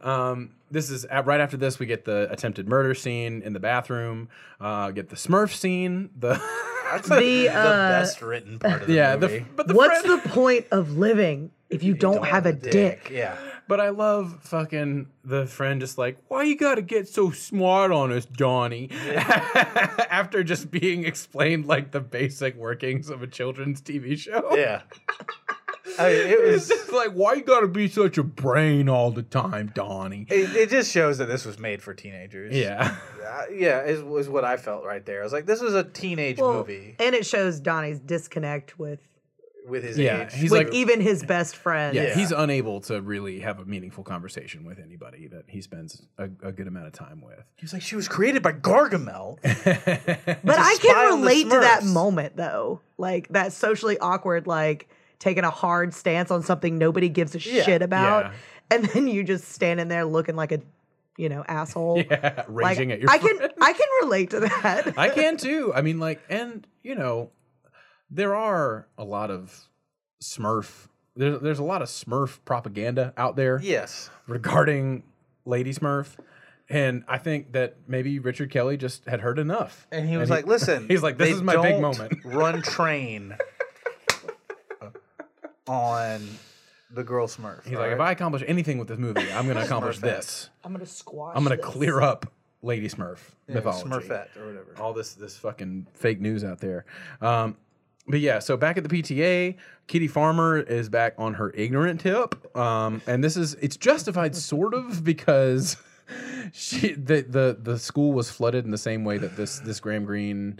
um, this is uh, right after this. We get the attempted murder scene in the bathroom. Uh, get the Smurf scene. The that's The, the, uh, best written part of the yeah, movie. the but the What's friend- the point of living if you, don't, have a dick? Yeah, But I love fucking the friend just like, why you gotta get so smart on us, Donnie? After just being explained like the basic workings of a children's TV show. Yeah. I mean, it It's was. just like, why you gotta be such a brain all the time, Donnie? It, it just shows that this was made for teenagers. Yeah. Uh, yeah, is was what I felt right there. I was like, this was a teenage Well, movie and it shows Donnie's disconnect with with his Yeah, age. he's with like- even his best friend. Yeah, Yeah. he's unable to really have a meaningful conversation with anybody that he spends a, a good amount of time with. He's like, she was created by Gargamel. But I can on relate to that moment though. Like that socially awkward, like taking a hard stance on something nobody gives a Yeah. shit about. Yeah. And then you just standing there looking like a you know, asshole. Yeah, Like, raging at your I can. I can relate to that. I can too. I mean, like, and you know, there are a lot of Smurf. There's there's a lot of Smurf propaganda out there yes. regarding Lady Smurf, and I think that maybe Richard Kelly just had heard enough. And he was like, listen. he's like, this is my big moment. run train on the girl Smurf. He's like, if I accomplish anything with this movie, I'm going to accomplish this. I'm gonna squash. I'm going to this. clear up Lady Smurf Yeah, mythology. Smurfette or whatever. all this this fucking fake news out there. Um, but yeah, so back at the PTA, Kitty Farmer is back on her ignorant tip, um, and this is it's justified sort of because she the the the school was flooded in the same way that this this Graham Greene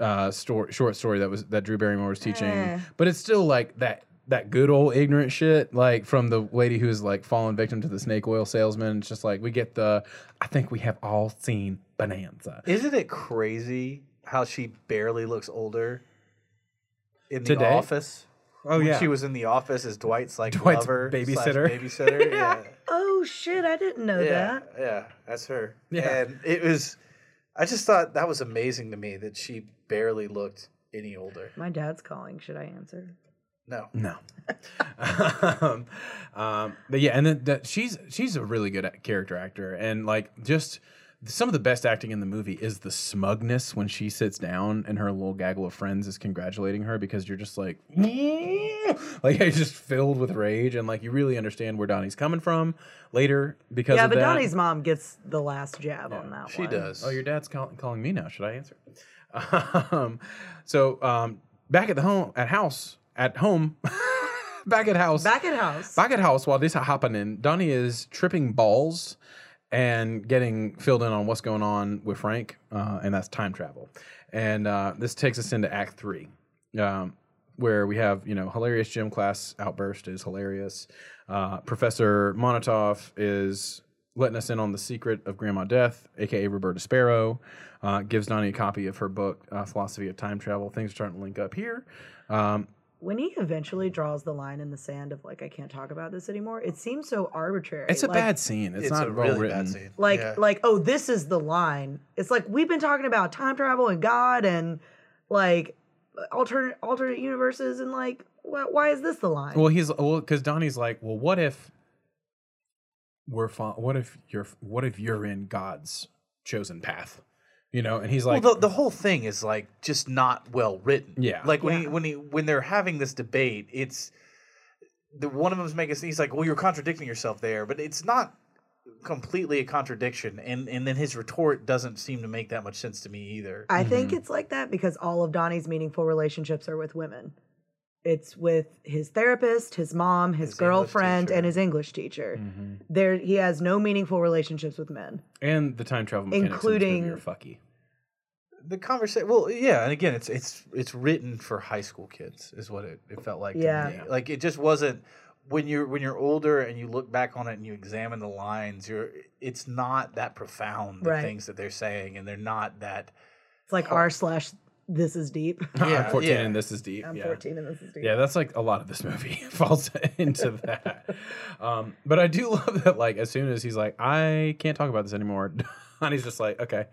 uh, story, short story that was that Drew Barrymore was teaching, Eh. but it's still like that that good old ignorant shit, like from the lady who's like fallen victim to the snake oil salesman. It's just like we get the, I think we have all seen Bonanza. Isn't it crazy how she barely looks older in the Today? office? Oh When yeah, she was in the office as Dwight's like Dwight's lover, slash babysitter. babysitter. yeah, Oh shit, I didn't know yeah, that. yeah. That's her. Yeah. and it was. I just thought that was amazing to me that she barely looked any older. My dad's calling. Should I answer? No, No. um, um, but yeah, and then that she's she's a really good character actor, and like just some of the best acting in the movie is the smugness when she sits down and her little gaggle of friends is congratulating her because you're just like, like it's just filled with rage, and like you really understand where Donnie's coming from later because yeah, of but that. Donnie's mom gets the last jab on that she one. does. Oh, your dad's call- calling me now. Should I answer? Um, so um, back at the home at house at home, back at house Back at house. back at house while this is happening. Donnie is tripping balls and getting filled in on what's going on with Frank, uh, and that's time travel. And uh, this takes us into Act Three, um, where we have you know hilarious gym class outburst is hilarious. Uh, Professor Monnitoff is letting us in on the secret of Grandma Death, aka Roberta Sparrow. Uh, gives Donnie a copy of her book, uh, Philosophy of Time Travel. Things are starting to link up here. Um, when he eventually draws the line in the sand of like I can't talk about this anymore, it seems so arbitrary. it's a Like- bad scene. It's, it's, not a well really written. bad scene. like Yeah. like oh this is the line. It's like we've been talking about time travel and God and like alternate alternate universes and like wh- why is this the line? Well, he's well because Donnie's like, well, what if we're fo- what if you're what if you're in God's chosen path, you know? And he's like, well, the, the whole thing is like just not well written. Yeah. Like when he when he when they're having this debate, it's the one of them's making he's like, well, you're contradicting yourself there, but it's not completely a contradiction, and and then his retort doesn't seem to make that much sense to me either. I Mm-hmm. think it's like that because all of Donnie's meaningful relationships are with women. It's with his therapist, his mom, his, His girlfriend, and his English teacher. Mm-hmm. There, he has no meaningful relationships with men. and the time travel Including- in this movie are fucky. the conversation, well, yeah, and again, it's it's it's written for high school kids, is what it, it felt like. to Yeah. me. like it just wasn't when you're when you're older and you look back on it and you examine the lines. You're it's not that profound the Right. things that they're saying, and they're not that. It's like r slash this is deep. Yeah, I'm 14 yeah. and this is deep. I'm yeah. 14 and this is deep. Yeah, that's like a lot of this movie falls into that. Um, but I do love that, like, as soon as he's like, I can't talk about this anymore, Donnie's just like, okay,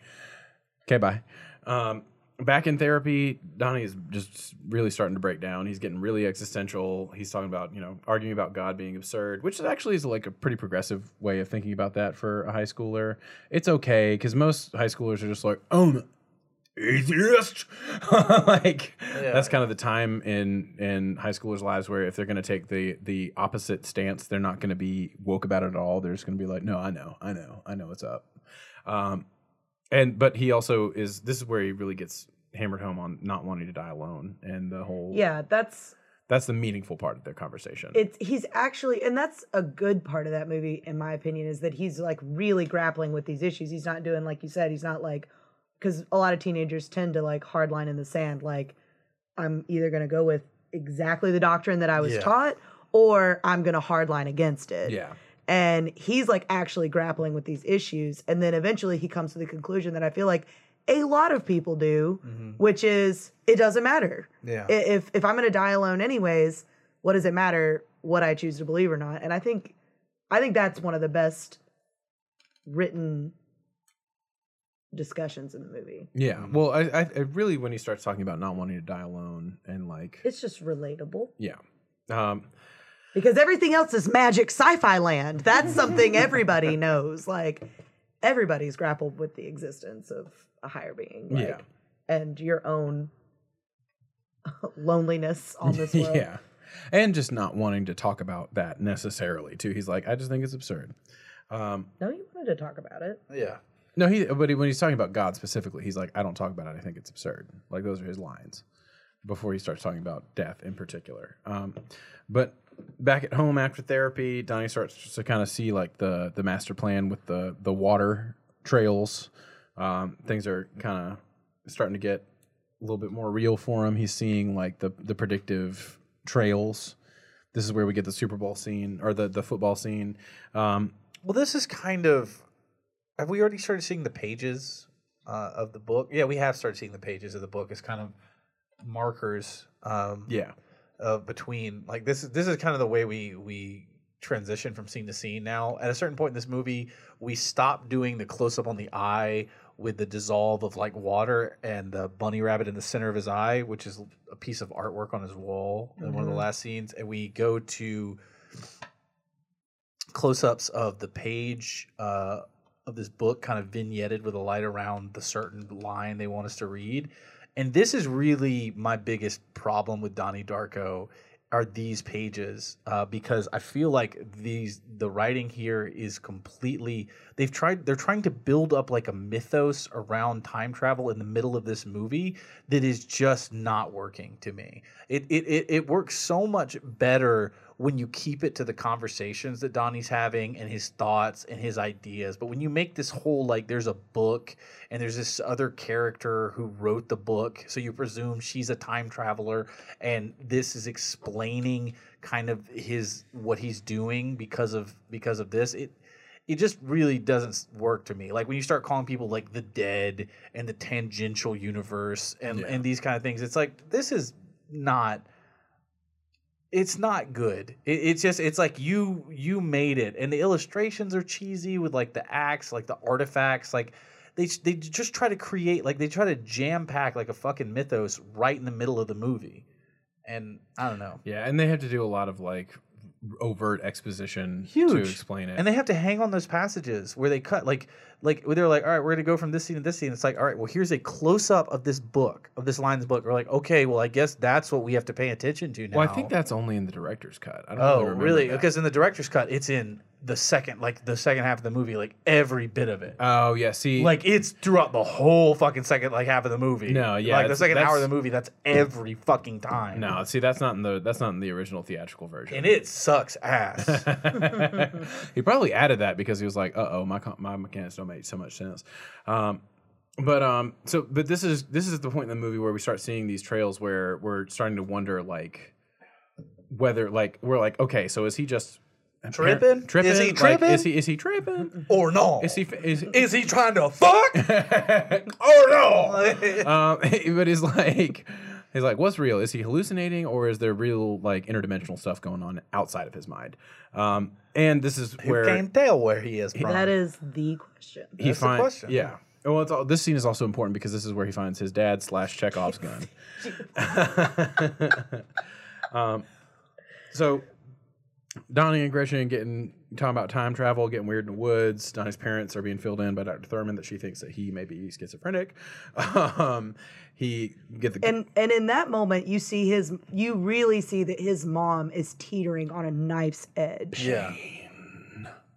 okay, bye. Um, back in therapy, Donnie is just really starting to break down. He's getting really existential. He's talking about, you know, arguing about God being absurd, which actually is like a pretty progressive way of thinking about that for a high schooler. It's okay because most high schoolers are just like, own it. Atheist. like Yeah. that's kind of the time in in high schoolers' lives where if they're going to take the the opposite stance, they're not going to be woke about it at all. They're just going to be like, no, I know, I know, I know what's up. Um, and but he also is. This is where he really gets hammered home on not wanting to die alone and the whole Yeah, that's that's the meaningful part of their conversation. it's he's actually and that's a good part of that movie in my opinion is that he's like really grappling with these issues he's not doing like you said he's not like because a lot of teenagers tend to like hard line in the sand like i'm either going to go with exactly the doctrine that i was Yeah. taught or i'm going to hard line against it yeah. and he's like actually grappling with these issues and then eventually he comes to the conclusion that i feel like a lot of people do mm-hmm. which is it doesn't matter Yeah. If if i'm going to die alone anyways what does it matter what i choose to believe or not and i think i think that's one of the best written discussions in the movie Yeah. Well, I, I, I really when he starts talking about not wanting to die alone and like it's just relatable yeah. Um, because everything else is magic sci-fi land that's something everybody knows like everybody's grappled with the existence of a higher being like, Yeah. and your own loneliness on this world yeah. And just not wanting to talk about that necessarily too. He's like, I just think it's absurd. Um, no you wanted to talk about it Yeah. No, he but he, when he's talking about God specifically, he's like, I don't talk about it. I think it's absurd. Like those are his lines before he starts talking about death in particular. Um, but back at home after therapy, Donnie starts to kind of see like the the master plan with the the water trails. Um, things are kind of starting to get a little bit more real for him. He's seeing like the the predictive trails. This is where we get the Super Bowl scene or the the football scene. Um, Well, this is kind of. Have we already started seeing the pages uh, of the book? Yeah, we have started seeing the pages of the book as kind of markers. Um, yeah, uh, between like this is this is kind of the way we we transition from scene to scene now at a certain point in this movie we stop doing the close up on the eye with the dissolve of like water and the bunny rabbit in the center of his eye which is a piece of artwork on his wall in one of the Mhm. last scenes and we go to close-ups of the page uh, of this book kind of vignetted with a light around the certain line they want us to read. And this is really my biggest problem with donnie darko are these pages uh, because i feel like these the writing here is completely they've tried they're trying to build up like a mythos around time travel in the middle of this movie that is just not working to me. It it, it, it works so much better when you keep it to the conversations that Donnie's having and his thoughts and his ideas. But when you make this whole like there's a book and there's this other character who wrote the book, so you presume she's a time traveler and this is explaining kind of his what he's doing because of because of this. It it just really doesn't work to me. Like when you start calling people like the dead and the tangential universe and and these kind of things, it's like this is not it's not good. It, it's just it's like you you made it, and the illustrations are cheesy with like the acts, like the artifacts, like they they just try to create like they try to jam pack like a fucking mythos right in the middle of the movie, and I don't know. Yeah, and they have to do a lot of like overt exposition Huge. to explain it. And they have to hang on those passages where they cut like like they're like, all right, we're gonna go from this scene to this scene. It's like, all right, well, here's a close up of this book, of this line's book. We're like, okay, well, I guess that's what we have to pay attention to now. well, I think that's only in the director's cut. I don't Oh, really really? Because in the director's cut, it's in the second, like the second half of the movie, like every bit of it. Oh yeah, see, Like it's throughout the whole fucking second, like half of the movie. No, yeah, like the second hour of the movie. That's every fucking time. no, see, that's not in the that's not in the original theatrical version. and it sucks ass. he probably added that because he was like, "Uh oh, my my mechanics don't make so much sense." Um, but um, so but this is this is the point in the movie where we start seeing these trails where we're starting to wonder like whether like we're like, okay, so is he just Tripping? Tripping? Is he Like, tripping? is he is he tripping? or no? Is he is, Is he trying to fuck? or no? um, but he's like, he's like, what's real? Is he hallucinating, or is there real like interdimensional stuff going on outside of his mind? Um, and this is Who where can't tell where he is from? that is the question he That's the finds. question. Yeah. Well, it's all, this scene is also important because this is where he finds his dad slash Chekhov's gun. um, so Donnie and Gretchen getting talking about time travel, getting weird in the woods. Donnie's parents are being filled in by Dr. Thurman that she thinks that he may be schizophrenic. Um, he get the And and in that moment, you see his, you really see that his mom is teetering on a knife's edge. Yeah.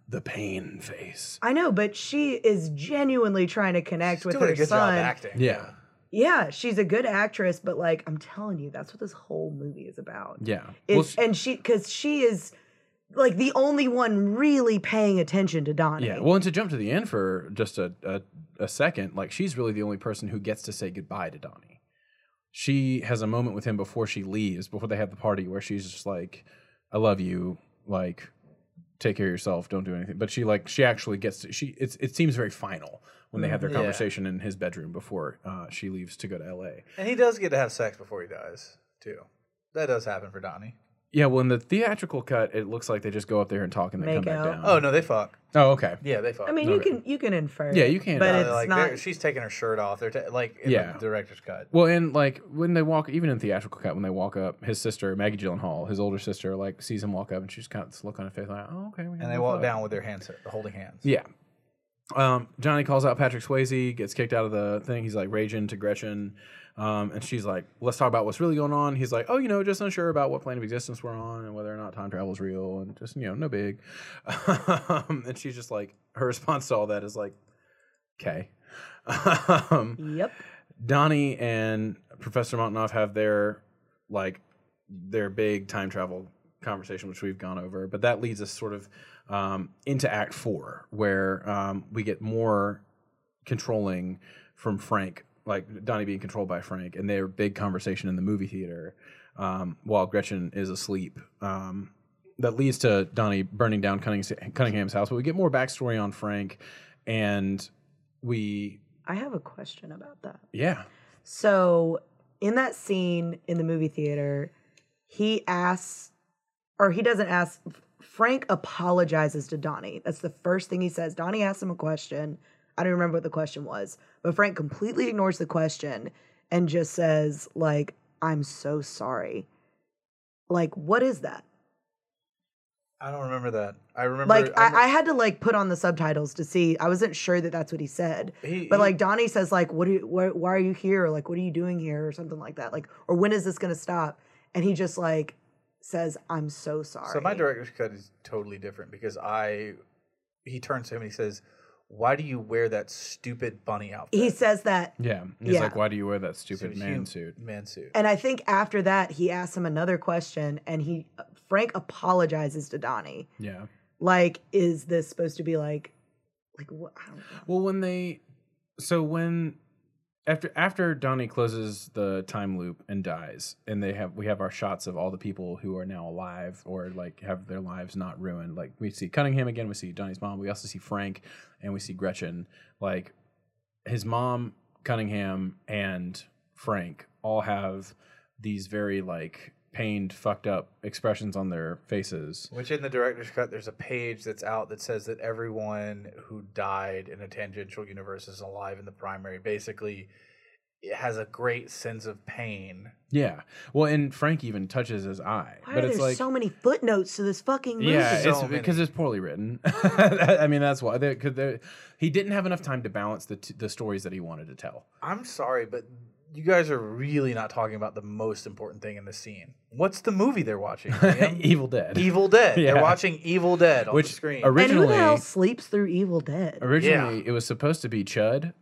the pain face. I know, but she is genuinely trying to connect with Doing her a good son. job acting. Yeah, Yeah, she's a good actress, but like I'm telling you, that's what this whole movie is about. yeah. Is Well, she- and she because she is like the only one really paying attention to Donnie. yeah. Well, and to jump to the end for just a, a a second, like she's really the only person who gets to say goodbye to Donnie. She has a moment with him before she leaves, before they have the party, where she's just like, "I love you," like take care of yourself don't do anything but she like she actually gets to she it's, it seems very final when they have their Mhm. Yeah. conversation in his bedroom before uh, she leaves to go to la And he does get to have sex before he dies, too. That does happen for Donnie. Yeah well in the theatrical cut it looks like they just go up there and talk and then Make come back out. down Oh, no, they fuck. oh okay Yeah, they fuck. I mean, you Okay. can you can infer. Yeah, you can. but No, it's like, not. they're- she's taking her shirt off. They're ta- like in Yeah. the director's cut. well and like when they walk even in theatrical cut when they walk up his sister maggie gyllenhaal his older sister like sees him walk up and she's kind of this look on her face like oh okay we And they no walk fuck. down with their hands holding hands. Yeah. Um, Johnny calls out Patrick Swayze, gets kicked out of the thing. He's like raging to Gretchen. Um, and she's like, let's talk about what's really going on. He's like, oh, you know, just unsure about what plane of existence we're on and whether or not time travel is real and just, you know, no big. um, and she's just like, her response to all that is like, okay. um, yep. Donnie and Professor Monnitoff have their like their big time travel conversation, which we've gone over. But that leads us sort of um, into Act Four, where um, we get more controlling from Frank, like Donnie being controlled by Frank, and their big conversation in the movie theater um, while Gretchen is asleep. Um, that leads to Donnie burning down Cunningham's house, but we get more backstory on Frank, and we, I have a question about that. yeah, So in that scene in the movie theater, he asks, or he doesn't ask. Frank apologizes to Donnie. That's the first thing he says. Donnie asks him a question. I don't remember what the question was, but Frank completely ignores the question and just says, like, I'm so sorry. Like, what is that? I don't remember that. I remember. Like, I, I, I had to like put on the subtitles to see. I wasn't sure that that's what he said. He- but like Donnie says, like, what? Are you, why, why are you here? Like, what are you doing here, or something like that. Like, or when is this gonna stop? And he just like says, "I'm so sorry." So my director's cut is totally different because I he turns to him and he says, "Why do you wear that stupid bunny outfit?" he says that, Yeah. He's Yeah. like, why do you wear that stupid hum- man suit? Man suit. and I think after that he asks him another question, and he Frank apologizes to Donnie. Yeah. Like, is this supposed to be like, like what? I don't know. Well, when they, so when after after Donnie closes the time loop and dies, and they have we have our shots of all the people who are now alive or like have their lives not ruined. Like we see Cunningham again, we see Donnie's mom, we also see Frank, and we see Gretchen. Like his mom, Cunningham, and Frank all have these very like pained, fucked up expressions on their faces. Which in the director's cut, there's a page that's out that says that everyone who died in a tangential universe is alive in the primary. Basically, it has a great sense of pain. Yeah. Well, and Frank even touches his eye, Why but are it's there like so many footnotes to this fucking movie? Yeah, So it's many. because it's poorly written. I mean, that's why. Because he didn't have enough time to balance the t- the stories that he wanted to tell. I'm sorry, but you guys are really not talking about the most important thing in the scene. What's the movie they're watching? Evil Dead. Evil Dead. Yeah. They're watching Evil Dead on Which the screen. and who originally, the hell sleeps through Evil Dead? originally it was supposed to be Chud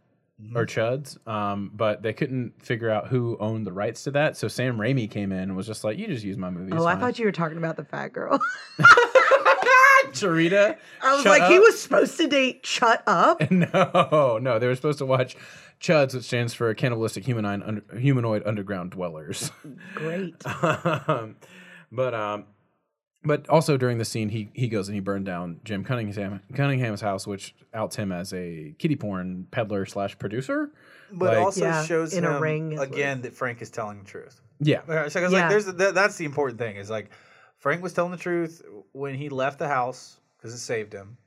or Chuds, um, but they couldn't figure out who owned the rights to that. So Sam Raimi came in and was just like, "You just use my movie." Oh, I thought you were talking about the fat girl. Cherita. I was shut like, he was supposed to date Shut Up. No, no, they were supposed to watch Chuds, which stands for Cannibalistic Humanoid, under, humanoid Underground Dwellers. Great. um, but um, but also during the scene, he he goes and he burned down Jim Cunningham Cunningham's house, which outs him as a kitty porn peddler slash producer. but Like- also Yeah, shows in a ring is what- again that Frank is telling the truth. Yeah, Okay, so 'cause, Yeah. like, there's that, that's the important thing is like Frank was telling the truth when he left the house because it saved him.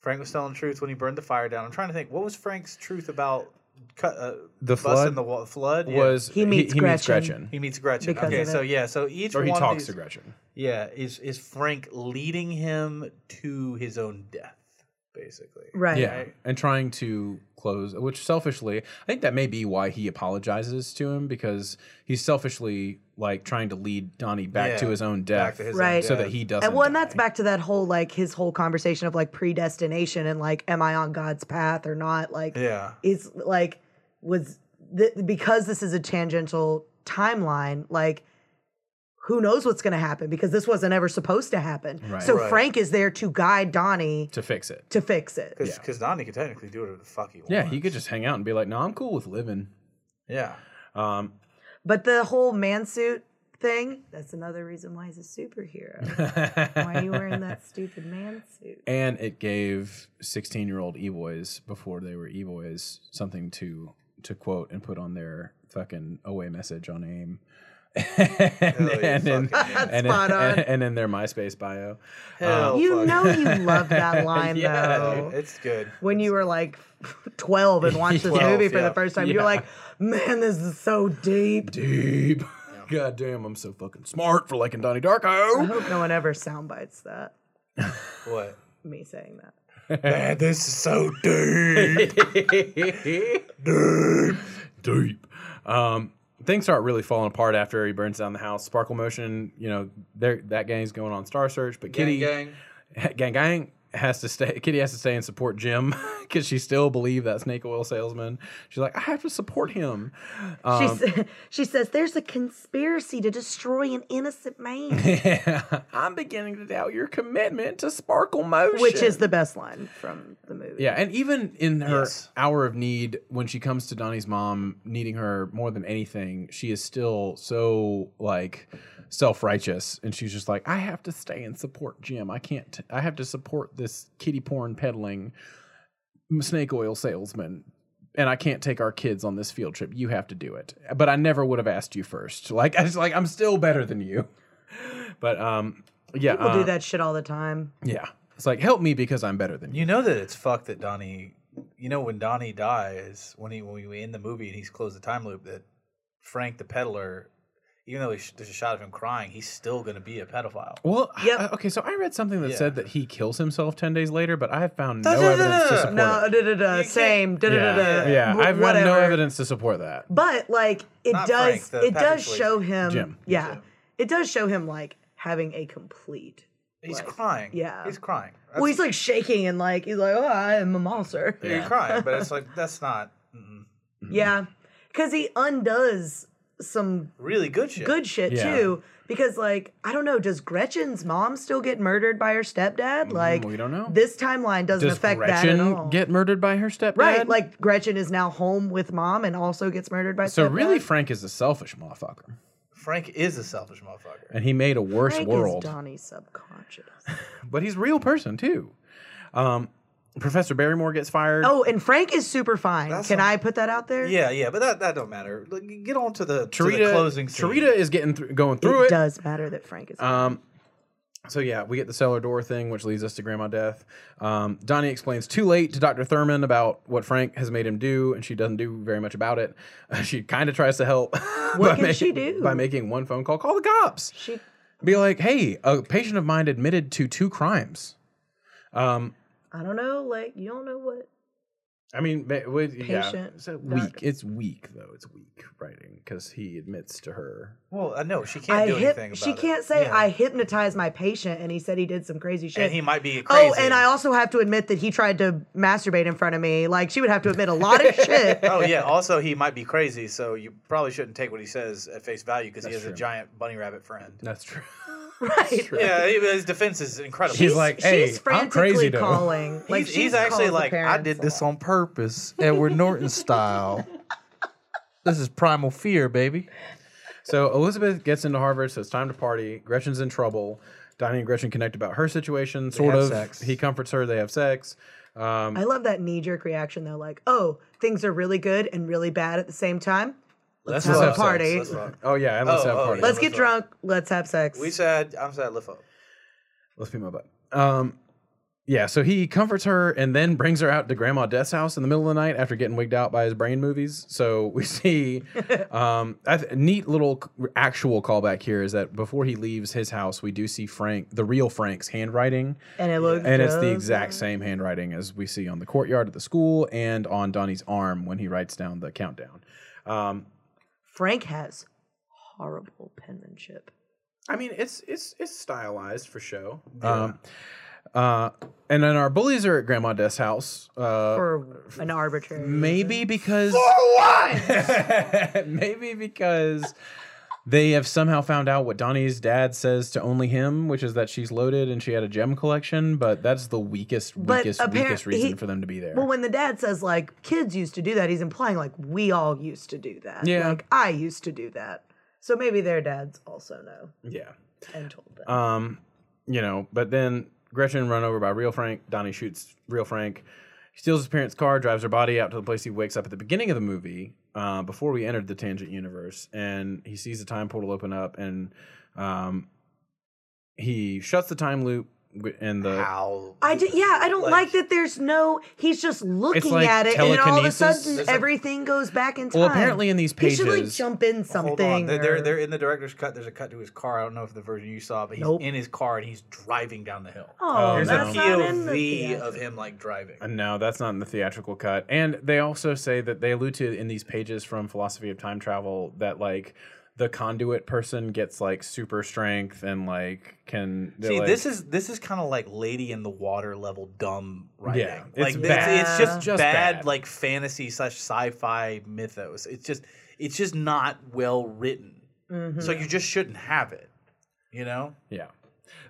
Frank was telling the truth when he burned the fire down. I'm trying to think what was Frank's truth about cut, uh, The busting flood the wa- flood yeah. was He meets he, meets Gretchen. Gretchen. He meets Gretchen. Because okay, so yeah, so each or he one talks these, to Gretchen. Yeah, is is Frank leading him to his own death, basically? Right. Yeah, and trying to close, which selfishly, I think that may be why he apologizes to him because he's selfishly like trying to lead Donnie back to his own back death, to his own Right. so that he doesn't. And well, and die. that's back to that whole like his whole conversation of like predestination and like, am I on God's path or not? Like, Yeah. is like was th- because this is a tangential timeline. Like, who knows what's going to happen because this wasn't ever supposed to happen. Right. So Right. Frank is there to guide Donnie to fix it. to fix it. Because Donnie could technically do whatever the fuck he wants. Yeah, he could just hang out and be like, "No, I'm cool with living." Yeah. Um, But the whole man suit thing, that's another reason why he's a superhero. why are you wearing that stupid man suit? and it gave 16 year old e-boys before they were e-boys something to to quote and put on their fucking away message on aim and, and, in, and, in, Spot on. and, and in their myspace bio Hell You fuck. know you love that line Yeah, though. It's good. when you were like 12 and watched this movie for yeah. the first time, Yeah. you're like, man, this is so deep. deep god damn i'm so fucking smart for liking donnie Darko. I hope no one ever sound bites that. What? Me saying that. Man, this is so deep. deep deep um things start really falling apart after he burns down the house sparkle motion you know that gang's going on star search but kitty gang. gang gang has to stay kitty has to stay and support jim because she still believe that snake oil salesman. She's like i have to support him. Um, She, she says there's a conspiracy to destroy an innocent man, i'm beginning to doubt your commitment to sparkle motion. Which is the best line from the movie. yeah and even in her Yes. hour of need when she comes to donnie's mom needing her more than anything she is still so like self-righteous. And she's just like i have to stay and support jim. I can't t- i have to support this kitty porn peddling snake oil salesman and I can't take our kids on this field trip. You have to do it. But I never would have asked you first. Like I was like I'm still better than you. But um yeah, People uh, do that shit all the time. Yeah. It's like help me because I'm better than you. You know that it's fucked that Donnie. You know when Donnie dies, when he when we in the movie and he's closed the time loop, that Frank the peddler, even though he sh- there's a shot of him crying, he's still going to be a pedophile. Well, Yep. uh, okay, so I read something that Yeah. said that he kills himself 10 days later, but I have found no evidence to support No, it. da, da, da, same. Da, da, da, Yeah, da, yeah, wh- I've found no evidence to support that. But like it Not does, Frank, it does Patrick Swayze. show him. Jim. Yeah, Jim. it does show him like having a complete. He's like- crying. yeah. he's crying. Well, he's like shaking and like he's like, oh, I am a monster. That's- he's crying, but it's like that's not mm-mm. Yeah, because he undoes some really good shit. good shit Yeah. too. Because like I don't know, does Gretchen's mom still get murdered by her stepdad? Like Mm, we don't know. This timeline doesn't Does affect that at all. Gretchen get murdered by her stepdad? right, like Gretchen is now home with mom and also gets murdered by. so stepdad. really, Frank is a selfish motherfucker, Frank is a selfish motherfucker. and he made a worse Frank world. is Donnie's subconscious. But he's a real person too. Um, Professor Barrymore gets fired. Oh, and Frank is super fine. That's Can a- I put that out there? Yeah, yeah, but that that don't matter. Like, Get on to the, to the Tarita, closing scene. Tarita is getting through, going through it. does matter that Frank is. Um, so yeah, we get the cellar door thing, which leads us to Grandma Death. Um, Donnie explains too late to Dr. Thurman about what Frank has made him do, and she doesn't do very much about it. Uh, she kind of tries to help. What by can she do? By making one phone call, call the cops. she Be like, hey, a patient of mine admitted to two crimes. Um, I don't know, like you don't know what I mean, with, yeah, a weak. It's weak though. It's weak writing because he admits to her. Well, uh, I know she can't I do hip, anything about she it. can't say Yeah. I hypnotized my patient and he said he did some crazy shit. And he might be oh, crazy. Oh, and I also have to admit that he tried to masturbate in front of me. Like she would have to admit a lot of shit. Oh yeah. Also, he might be crazy, so you probably shouldn't take what he says at face value because he That's has true. a giant bunny rabbit friend. That's true. right. Yeah, he- his defense is incredible. He's like, hey, she's I'm frantically crazy though. calling. Like he's, she he's actually calls the like, I parents did this on purpose, Edward Norton style. This is primal fear, baby. So Elizabeth gets into Harvard, so it's time to party. Gretchen's in trouble. Donnie and Gretchen connect about her situation, sort have of. sex. He comforts her. They have sex. Um, I love that knee jerk reaction though. Like, oh, things are really good and really bad at the same time. Let's, have, have a sex. party. Let's fuck. oh yeah, and let's Oh, have a oh, party. yeah. Let's get Let's drunk. Let's have sex. We said, I'm sad, lift up. Let's be my butt. Um, yeah, so he comforts her and then brings her out to Grandma Death's house in the middle of the night after getting wigged out by his brain movies. So we see um, a th- neat little actual callback here is that before he leaves his house, we do see Frank, the real Frank's handwriting, And it looks and it's the exact same handwriting as we see on the courtyard at the school and on Donnie's arm when he writes down the countdown. Um, Frank has horrible penmanship. I mean, it's it's it's stylized for show. Um, uh, and then our bullies are at Grandma Death's house. Uh, For an arbitrary. maybe because For what? maybe because they have somehow found out what Donnie's dad says to only him, which is that she's loaded and she had a gem collection. But that's the weakest, But weakest, apparent- weakest reason he- for them to be there. Well, when the dad says like kids used to do that, he's implying like we all used to do that. Yeah. Like I used to do that. So maybe their dads also know yeah. and told them. Um, you know, but then Gretchen run over by real Frank. Donnie shoots real Frank. He steals his parents' car, drives her body out to the place he wakes up at the beginning of the movie, uh, before we entered the tangent universe, and he sees the time portal open up, and um, he shuts the time loop, and the How? I do, yeah, I don't like, Like- that. There's no. He's just looking like at it, and then all of a sudden There's like- everything goes back in time. well, apparently in these pages, he pages, should like jump in something. on. They're, they're, or- they're in the director's cut. There's a cut to his car. I don't know if the version you saw, but he's Nope. in his car and he's driving down the hill. Oh, There's There's a a that's not in the POV of him like driving. Uh, No, that's not in the theatrical cut. And they also say that they allude to in these pages from Philosophy of Time Travel that like the conduit person gets like super strength and like can See, like- this is this is kind of like Lady in the Water level dumb writing. Yeah, it's like it's, bad. it's just, Just bad, bad. like fantasy slash sci-fi mythos. It's just it's just not well written. Mm-hmm. So you just shouldn't have it. You know? yeah.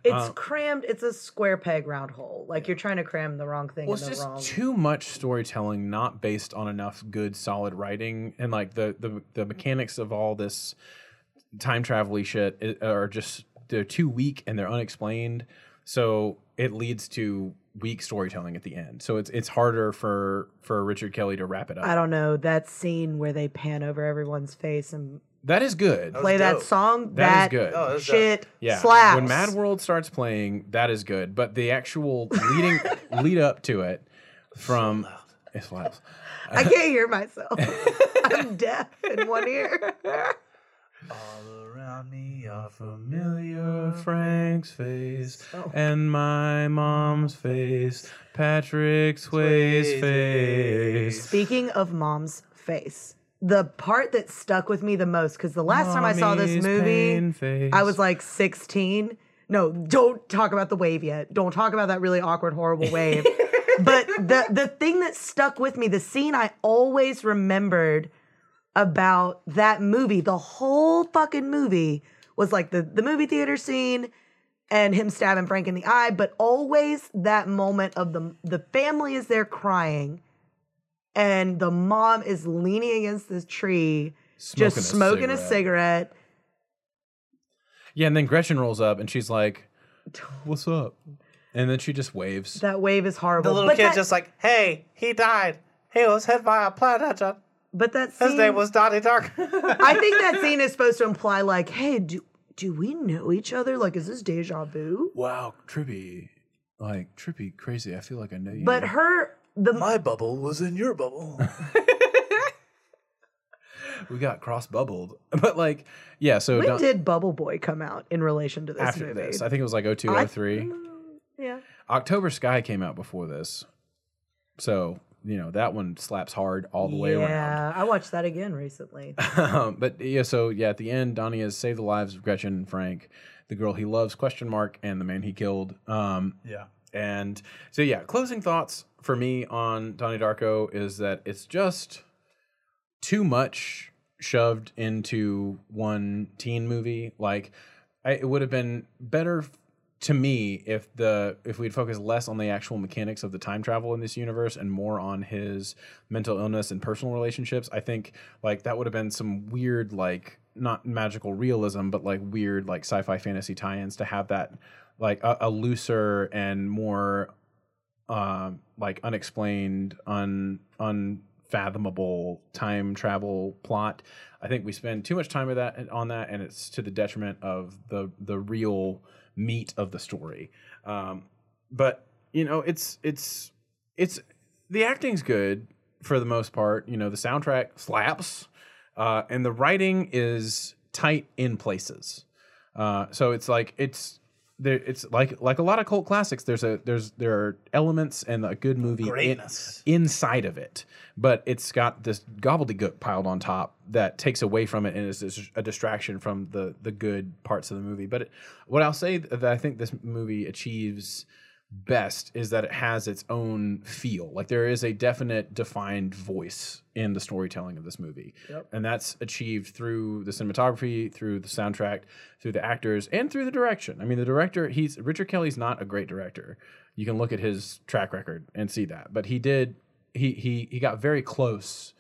It's Uh, crammed. It's a square peg round hole. Like you're trying to cram the wrong thing Well, in it's the just wrong. too much storytelling, not based on enough good, solid writing, and like the the the mechanics of all this time travel shit are just they're too weak and they're unexplained. So it leads to weak storytelling at the end. So it's it's harder for for Richard Kelly to wrap it up. I don't know that scene where they pan over everyone's face and that is good. play that dope. song. That is good. Oh, that's shit Yeah, slaps. when Mad World starts playing, that is good. But the actual leading lead up to it from it's loud. I can't hear myself. I'm deaf in one ear. All around me are familiar Frank's face Oh. and my mom's face, Patrick Swayze's face. Speaking of mom's face, the part that stuck with me the most because the last time I saw this Mommy's movie, face. I was like 16. No, don't talk about the wave yet. Don't talk about that really awkward, horrible wave. but the the thing that stuck with me, the scene I always remembered about that movie, the whole fucking movie was like the the movie theater scene and him stabbing Frank in the eye, but always that moment of the the family is there crying and the mom is leaning against this tree Smoking just a smoking a cigarette. cigarette. Yeah, and then Gretchen rolls up and she's like, "What's up?" And then she just waves. That wave is horrible. The little but kid's that, just like, hey, he died. He was hit by a planeta. but that His scene, name was Donnie Dark. I think that scene is supposed to imply like, hey, do do we know each other? Like, is this deja vu? Wow, trippy, like trippy, crazy. I feel like I know you. But her the My bubble was in your bubble. we got cross bubbled. But like, yeah. So when Don- did Bubble Boy come out in relation to this after movie? this, I think it was like 02, I- yeah. October Sky came out before this, so you know that one slaps hard all the way around. Yeah, I watched that again recently. Um, but yeah, so yeah, at the end, Donnie has saved the lives of Gretchen and Frank, the girl he loves, question mark, and the man he killed. Um, yeah. And so yeah, closing thoughts for me on Donnie Darko is that it's just too much shoved into one teen movie. Like, I, it would have been better to me if the if we'd focused less on the actual mechanics of the time travel in this universe and more on his mental illness and personal relationships. I think like that would have been some weird like not magical realism, but like weird like sci-fi fantasy tie-ins to have that like a, a looser and more um like unexplained un unfathomable time travel plot i think we spend too much time with that on that and it's to the detriment of the the real meat of the story um but you know, it's it's it's the acting's good for the most part. You know, the soundtrack slaps, uh, and the writing is tight in places. Uh, so it's like it's there. It's like like a lot of cult classics. There's a there's there are elements and a good movie in, Greatness. inside of it, but it's got this gobbledygook piled on top that takes away from it and is is a distraction from the the good parts of the movie. But it, what I'll say that I think this movie achieves best is that it has its own feel. Like there is a definite defined voice in the storytelling of this movie. Yep. And that's achieved through the cinematography, through the soundtrack, through the actors, and through the direction. I mean, the director, he's Richard Kelly's not a great director. You can look at his track record and see that. But he did he he he got very close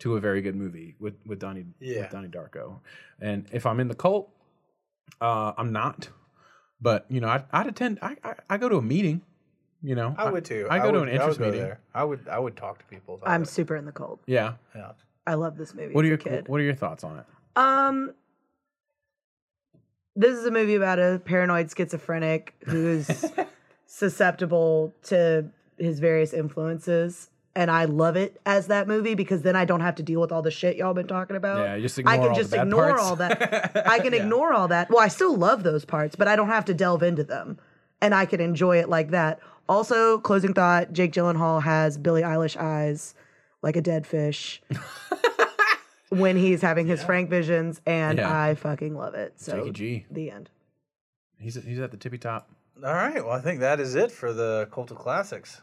to a very good movie with with Donnie Yeah. with Donnie Darko. And if I'm in the cult, uh, I'm not. But you know, I'd, I'd attend. I, I I go to a meeting. You know, I would too. I go to would- an interest I would meeting. There. I would. I would talk to people. About I'm it. super in the cold. Yeah. Yeah. I love this movie. What are your a kid. What are your thoughts on it? Um, this is a movie about a paranoid schizophrenic who's susceptible to his various influences. And I love it as that movie because then I don't have to deal with all the shit y'all been talking about. Yeah, you just I ignore can all the just bad ignore parts. all that. I can Yeah. ignore all that. Well, I still love those parts, but I don't have to delve into them. And I can enjoy it like that. Also, closing thought Jake Gyllenhaal has Billie Eilish eyes like a dead fish when he's having his Frank visions, and Yeah. I fucking love it. So, Jakey G. the end. He's he's at the tippy top. All right. Well, I think that is it for the Cult of Classics.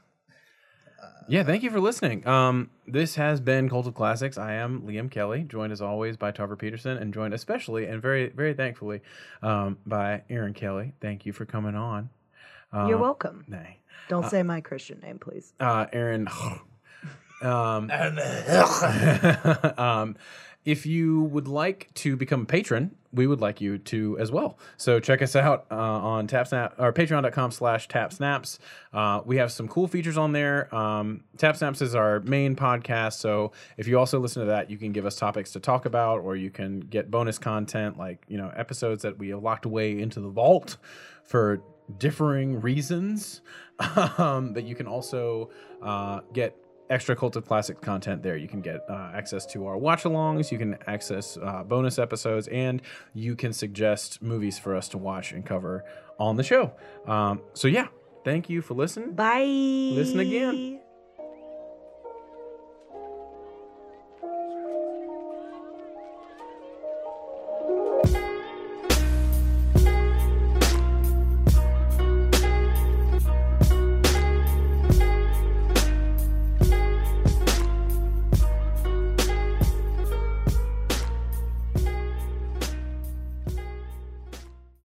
Yeah, thank you for listening. Um, this has been Cult of Classics. I am Liam Kelly, joined as always by Tarver Peterson, and joined especially and very, very thankfully um, by Erin Kelly. Thank you for coming on. You're Um, welcome. Nay. Don't say my Christian name, please. uh, Erin. um, um, if you would like to become a patron, we would like you to as well. So check us out uh, on TapSnap or patreon.com slash tapsnaps. Uh, we have some cool features on there. Um, TapSnaps is our main podcast. So if you also listen to that, you can give us topics to talk about or you can get bonus content like, you know, episodes that we have locked away into the vault for differing reasons. um, but you can also uh, get extra cult of classic content there. You can get uh, access to our watch alongs you can access uh, bonus episodes and you can suggest movies for us to watch and cover on the show. Um, so yeah thank you for listening. Bye. listen again